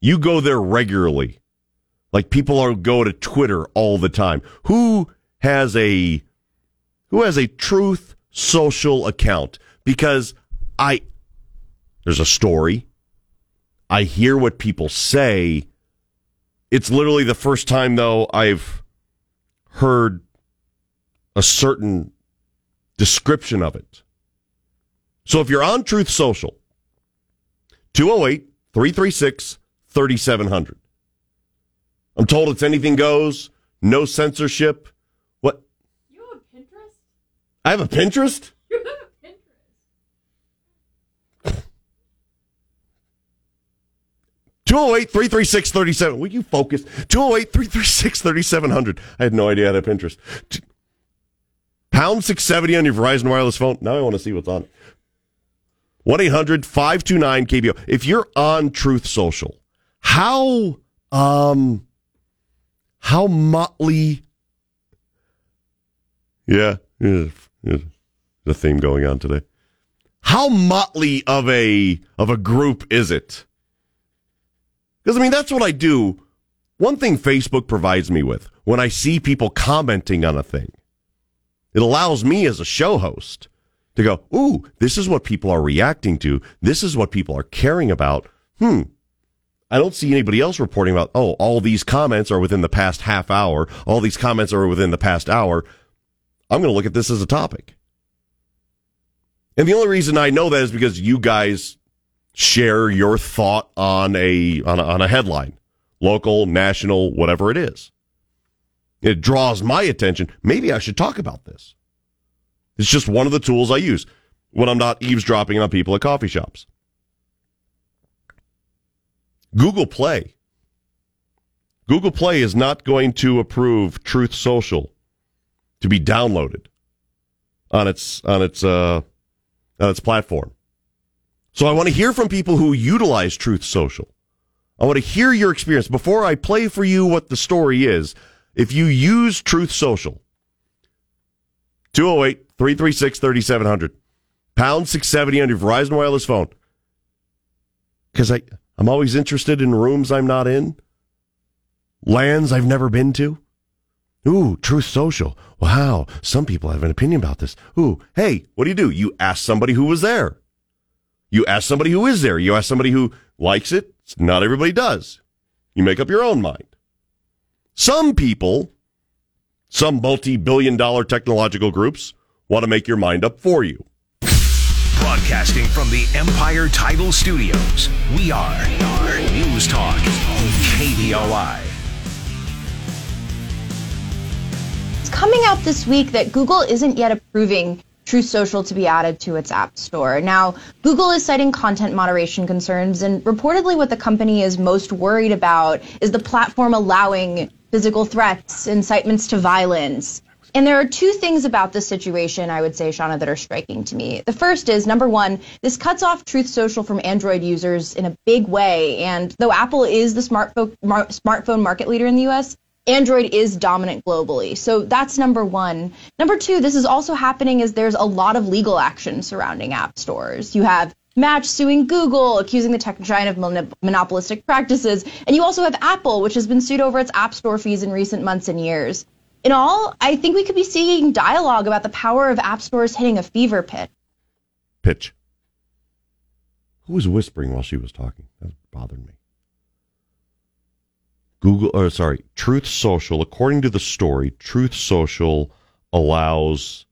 You go there regularly. Like people are go to Twitter all the time. Who has a who has a truth social account because I there's a story. I hear what people say. It's literally the first time though I've heard a certain description of it. So if you're on Truth Social, 208 336 3700. I'm told it's anything goes, no censorship. I have a Pinterest? Two zero eight three three six thirty seven. Will you focus? Two zero eight three three six thirty seven hundred. I had no idea I had a Pinterest. Pound six seventy on your Verizon wireless phone. Now I want to see what's on. One 529 KBO. If you're on Truth Social, how um how motley yeah, yeah, the theme going on today. How motley of a of a group is it? Because I mean, that's what I do. One thing Facebook provides me with when I see people commenting on a thing, it allows me as a show host to go, ooh, this is what people are reacting to. This is what people are caring about. Hmm. I don't see anybody else reporting about, oh, all these comments are within the past half hour. All these comments are within the past hour. I'm going to look at this as a topic. And the only reason I know that is because you guys share your thought on a, on a, on a headline, local, national, whatever it is. It draws my attention. Maybe I should talk about this. It's just one of the tools I use when I'm not eavesdropping on people at coffee shops. Google Play. Google Play is not going to approve Truth Social to be downloaded on its on its uh, on its platform. So I want to hear from people who utilize Truth Social. I want to hear your experience before I play for you what the story is. If you use Truth Social, 208 336 3700, pound 670 on your Verizon Wireless phone. Because I'm always interested in rooms I'm not in, lands I've never been to. Ooh, Truth Social. Wow, some people have an opinion about this. Ooh, hey, what do you do? You ask somebody who was there. You ask somebody who is there. You ask somebody who likes it. Not everybody does. You make up your own mind. Some people, some multi billion dollar technological groups, want to make your mind up for you. Broadcasting from the Empire Title Studios, we are, News Talk, KBOI. It's coming out this week that Google isn't yet approving Truth Social to be added to its App Store. Now, Google is citing content moderation concerns, and reportedly, what the company is most worried about is the platform allowing physical threats, incitements to violence. And there are two things about this situation, I would say, Shauna, that are striking to me. The first is number one, this cuts off Truth Social from Android users in a big way. And though Apple is the smartphone, smartphone market leader in the US, Android is dominant globally. So that's number one. Number two, this is also happening is there's a lot of legal action surrounding app stores. You have Match suing Google, accusing the tech giant of monopolistic practices. And you also have Apple, which has been sued over its app store fees in recent months and years. In all, I think we could be seeing dialogue about the power of app stores hitting a fever pitch. Pitch. Who was whispering while she was talking? That bothered me. Google, or sorry, Truth Social, according to the story, Truth Social allows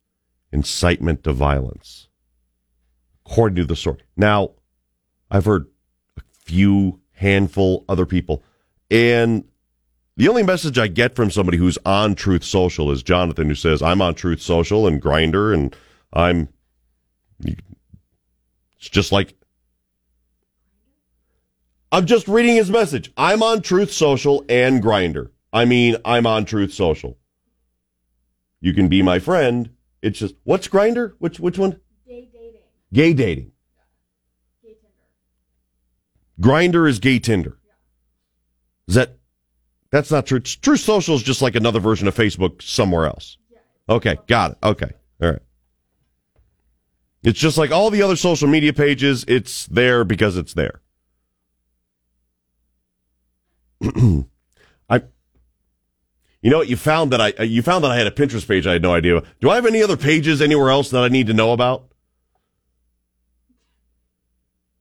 incitement to violence. According to the story. Now, I've heard a few handful other people, and the only message I get from somebody who's on Truth Social is Jonathan, who says, I'm on Truth Social and Grindr, and I'm. It's just like I'm just reading his message. I'm on Truth Social and Grindr. I mean, I'm on Truth Social. You can be my friend. It's just what's Grindr? Which which one? Gay dating. Gay dating. Yeah. Gay Tinder. Grindr is gay Tinder. Yeah. Is that that's not true. Truth Social is just like another version of Facebook somewhere else. Yeah. Okay, got it. Okay. All right. It's just like all the other social media pages, it's there because it's there. I, you know what? You found that I uh, you found that I had a Pinterest page. I had no idea. Do I have any other pages anywhere else that I need to know about?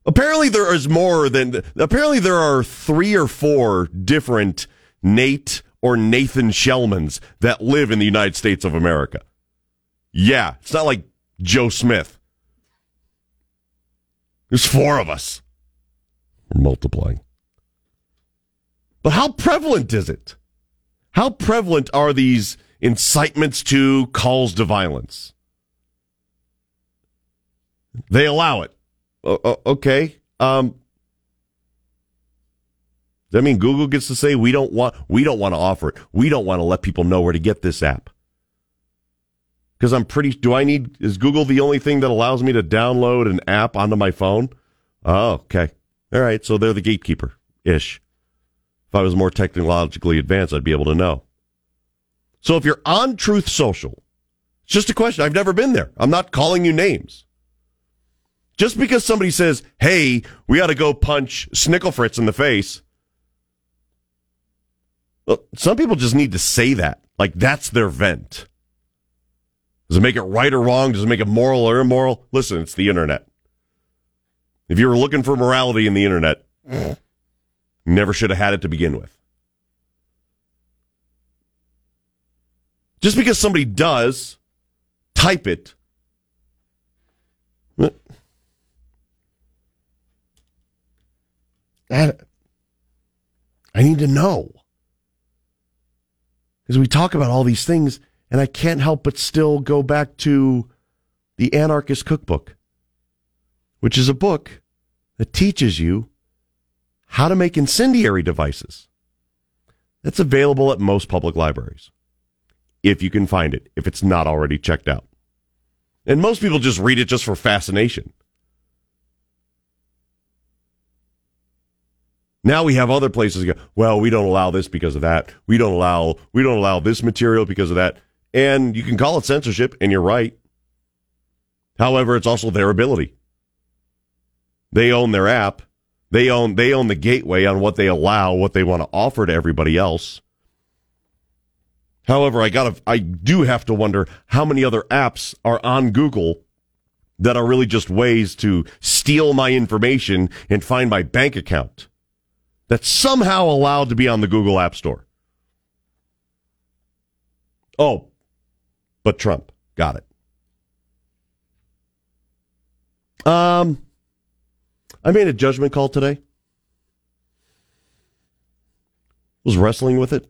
Apparently, there is more than. Apparently, there are three or four different Nate or Nathan Shelmans that live in the United States of America. Yeah, it's not like Joe Smith. There's four of us. We're multiplying. But how prevalent is it? How prevalent are these incitements to calls to violence? They allow it. Okay. Um, does that mean Google gets to say we don't want we don't want to offer it. We don't want to let people know where to get this app. Because I'm pretty do I need is Google the only thing that allows me to download an app onto my phone? Oh, okay. All right, so they're the gatekeeper ish. If I was more technologically advanced, I'd be able to know. So if you're on Truth Social, it's just a question. I've never been there. I'm not calling you names. Just because somebody says, hey, we ought to go punch Snicklefritz in the face. Well, some people just need to say that. Like that's their vent. Does it make it right or wrong? Does it make it moral or immoral? Listen, it's the internet. If you were looking for morality in the internet, never should have had it to begin with. Just because somebody does type it, I, need to know. Because we talk about all these things, and I can't help but still go back to the Anarchist Cookbook, which is a book that teaches you how to make incendiary devices. That's available at most public libraries, if you can find it, if it's not already checked out. And most people just read it just for fascination. Now we have other places go, well, we don't allow this because of that. We don't allow we don't allow this material because of that. And you can call it censorship, and you're right. However, it's also their ability. They own their app. They own they own the gateway on what they allow, what they want to offer to everybody else. However, I gotta I do have to wonder how many other apps are on Google that are really just ways to steal my information and find my bank account that's somehow allowed to be on the Google App Store. Oh, but Trump. Got it. Um, I made a judgment call today. Was wrestling with it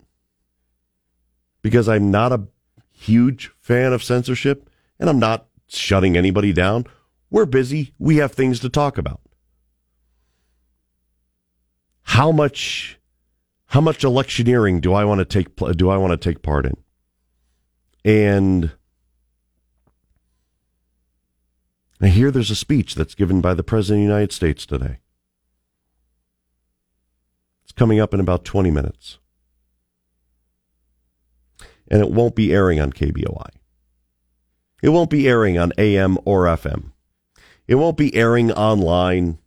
because I'm not a huge fan of censorship and I'm not shutting anybody down. We're busy. We have things to talk about how much how much electioneering do I want to take do I want to take part in? And I hear there's a speech that's given by the President of the United States today. It's coming up in about 20 minutes. And it won't be airing on KBOI. It won't be airing on AM or FM. It won't be airing online.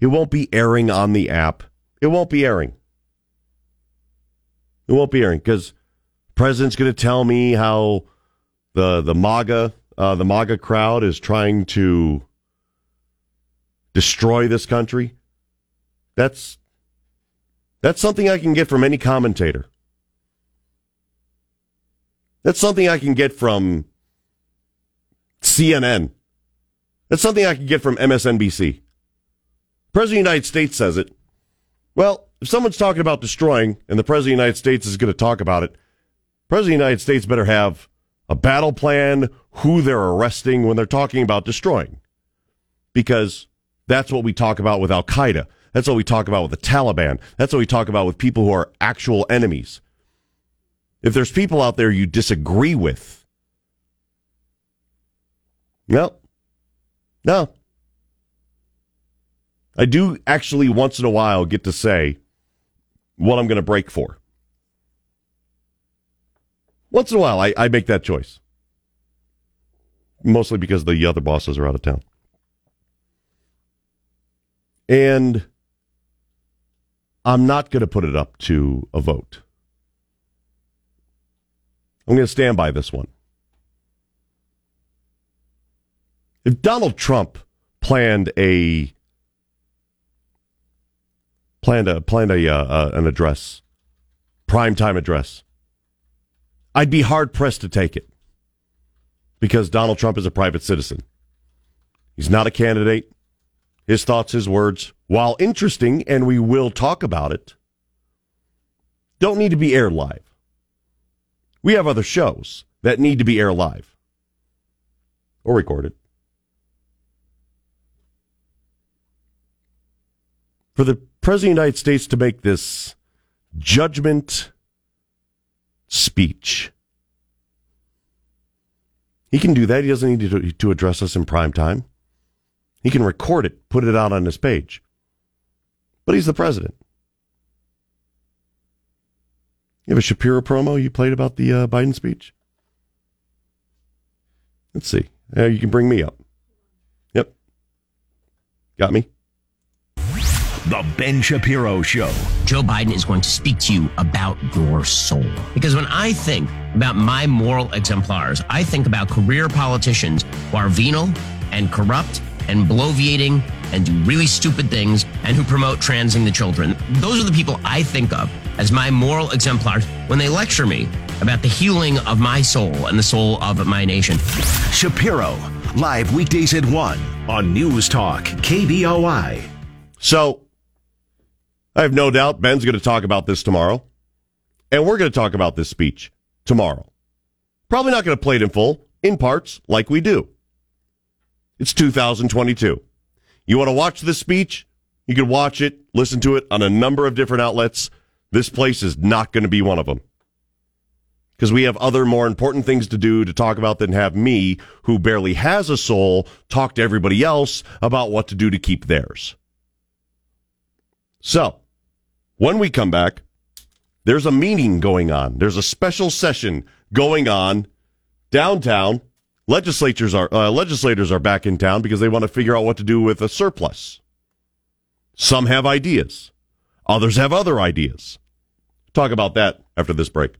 It won't be airing on the app. It won't be airing. It won't be airing because the president's going to tell me how the the MAGA uh, the MAGA crowd is trying to destroy this country. That's that's something I can get from any commentator. That's something I can get from CNN. That's something I can get from MSNBC. President of the United States says it. Well, if someone's talking about destroying and the President of the United States is going to talk about it, President of the United States better have a battle plan, who they're arresting when they're talking about destroying. Because that's what we talk about with Al Qaeda. That's what we talk about with the Taliban. That's what we talk about with people who are actual enemies. If there's people out there you disagree with, no, no, I do actually once in a while get to say what I'm going to break for. Once in a while, I, I make that choice. Mostly because the other bosses are out of town. And I'm not going to put it up to a vote. I'm going to stand by this one. If Donald Trump planned a planned a planned a uh, uh, an address, prime time address. I'd be hard pressed to take it because Donald Trump is a private citizen. He's not a candidate. His thoughts, his words, while interesting, and we will talk about it, don't need to be aired live. We have other shows that need to be aired live or recorded. For the President of the United States to make this judgment speech. He can do that. He doesn't need to, to address us in prime time. He can record it, put it out on his page. But he's the president. You have a Shapiro promo you played about the uh, Biden speech? Let's see. Uh, you can bring me up. Yep. Got me? The Ben Shapiro Show. Joe Biden is going to speak to you about your soul. Because when I think about my moral exemplars, I think about career politicians who are venal and corrupt and bloviating and do really stupid things and who promote transing the children. Those are the people I think of as my moral exemplars when they lecture me about the healing of my soul and the soul of my nation. Shapiro, live weekdays at 1 on News Talk, KBOI. So, I have no doubt Ben's going to talk about this tomorrow. And we're going to talk about this speech tomorrow. Probably not going to play it in full, in parts, like we do. It's 2022. You want to watch this speech? You can watch it, listen to it on a number of different outlets. This place is not going to be one of them. Because we have other more important things to do to talk about than have me, who barely has a soul, talk to everybody else about what to do to keep theirs. So, when we come back, there's a meeting going on. There's a special session going on downtown. Legislatures are uh, legislators are back in town because they want to figure out what to do with a surplus. Some have ideas. Others have other ideas. Talk about that after this break.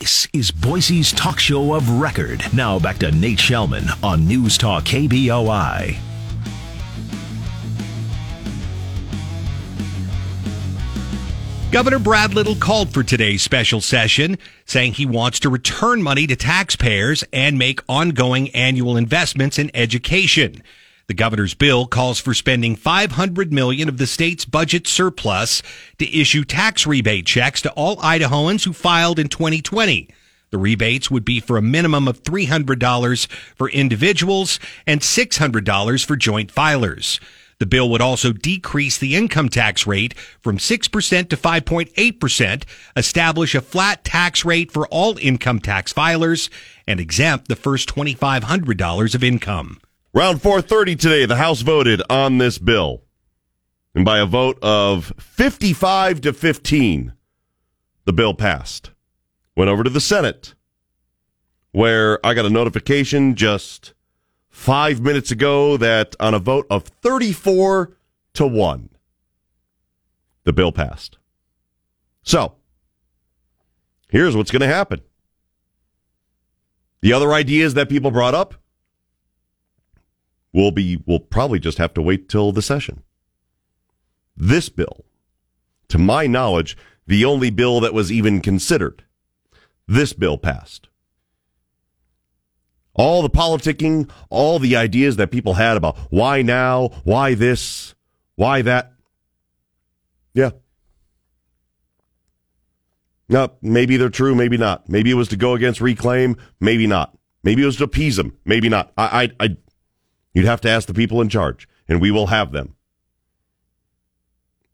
This is Boise's talk show of record. Now back to Nate Shelman on News Talk KBOI. Governor Brad Little called for today's special session, saying he wants to return money to taxpayers and make ongoing annual investments in education. The governor's bill calls for spending 500 million of the state's budget surplus to issue tax rebate checks to all Idahoans who filed in 2020. The rebates would be for a minimum of $300 for individuals and $600 for joint filers. The bill would also decrease the income tax rate from 6% to 5.8%, establish a flat tax rate for all income tax filers, and exempt the first $2,500 of income. Round 430 today, the House voted on this bill. And by a vote of 55 to 15, the bill passed. Went over to the Senate, where I got a notification just five minutes ago that on a vote of 34 to 1, the bill passed. So, here's what's going to happen. The other ideas that people brought up will be we'll probably just have to wait till the session. This bill, to my knowledge, the only bill that was even considered. This bill passed. All the politicking, all the ideas that people had about why now, why this, why that. Yeah. No, maybe they're true, maybe not. Maybe it was to go against Reclaim, maybe not. Maybe it was to appease them, maybe not. I, I, I you'd have to ask the people in charge, and we will have them.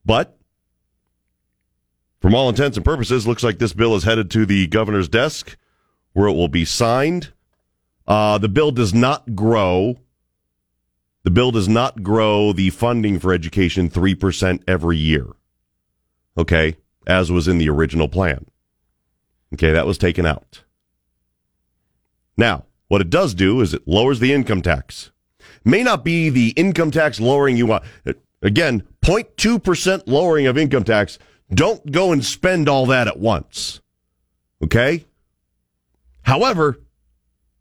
But from all intents and purposes, looks like this bill is headed to the governor's desk, where it will be signed uh, the bill does not grow. The bill does not grow the funding for education 3% every year. Okay. As was in the original plan. Okay. That was taken out. Now, what it does do is it lowers the income tax. May not be the income tax lowering you want. Again, 0.2% lowering of income tax. Don't go and spend all that at once. Okay. However,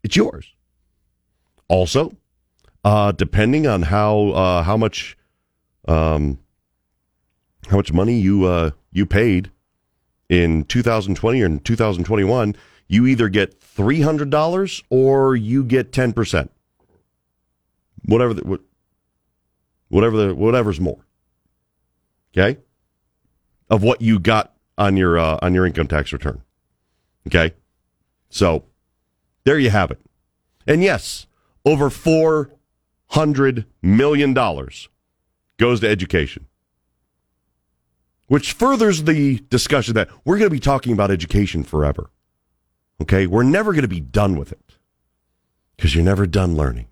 it's yours. Also, uh, depending on how uh, how much um, how much money you uh, you paid in 2020 or in 2021, you either get three hundred dollars or you get ten percent. Whatever the, whatever the whatever's more. Okay, of what you got on your uh, on your income tax return. Okay, so there you have it. And yes, over $400 million goes to education, which furthers the discussion that we're going to be talking about education forever. Okay? We're never going to be done with it because you're never done learning.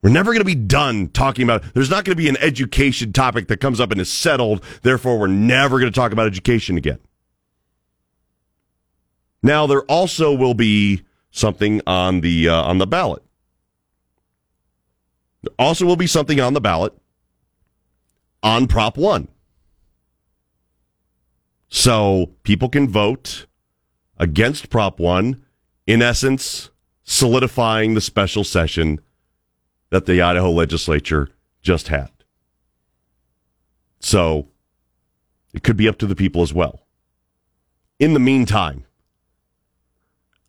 We're never going to be done talking about. There's not going to be an education topic that comes up and is settled. Therefore, we're never going to talk about education again. Now there also will be something on the uh, on the ballot There also will be something on the ballot on Prop 1. So people can vote against Prop 1, in essence, solidifying the special session that the Idaho legislature just had. So it could be up to the people as well. In the meantime,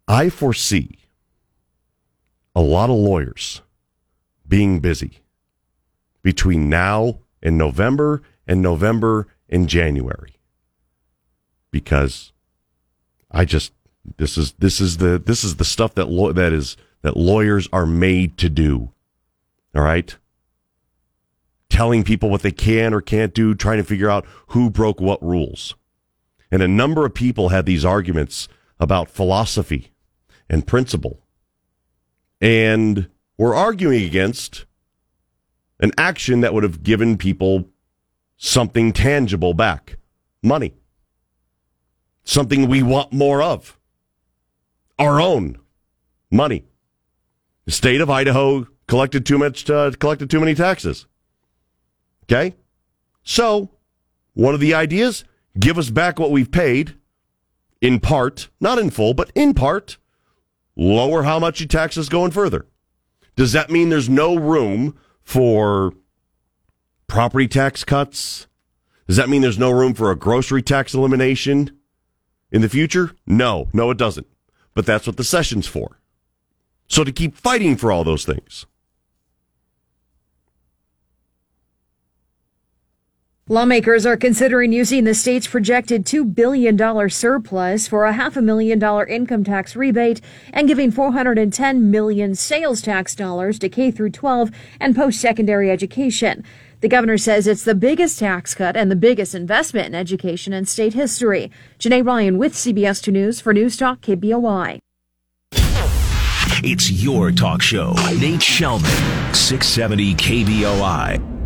I foresee a lot of lawyers being busy between now and November and November and January because I just this is this is the this is the stuff that law that is that lawyers are made to do. All right? Telling people what they can or can't do, trying to figure out who broke what rules. And a number of people had these arguments about philosophy and principle. And we're arguing against an action that would have given people something tangible back money. Something we want more of. Our own money. The state of Idaho collected too much, uh, collected too many taxes. Okay? So, one of the ideas, give us back what we've paid in part, not in full, but in part, lower how much you tax us going further. Does that mean there's no room for property tax cuts? Does that mean there's no room for a grocery tax elimination in the future? No, no, it doesn't. But that's what the session's for. So to keep fighting for all those things. Lawmakers are considering using the state's projected $2 billion surplus for a half a million dollar income tax rebate and giving 410 million sales tax dollars to K through 12 and post-secondary education. The governor says it's the biggest tax cut and the biggest investment in education in state history. Janae Ryan with CBS 2 News for News Talk KBOI. It's your talk show. Nate Shelman, 670 KBOI.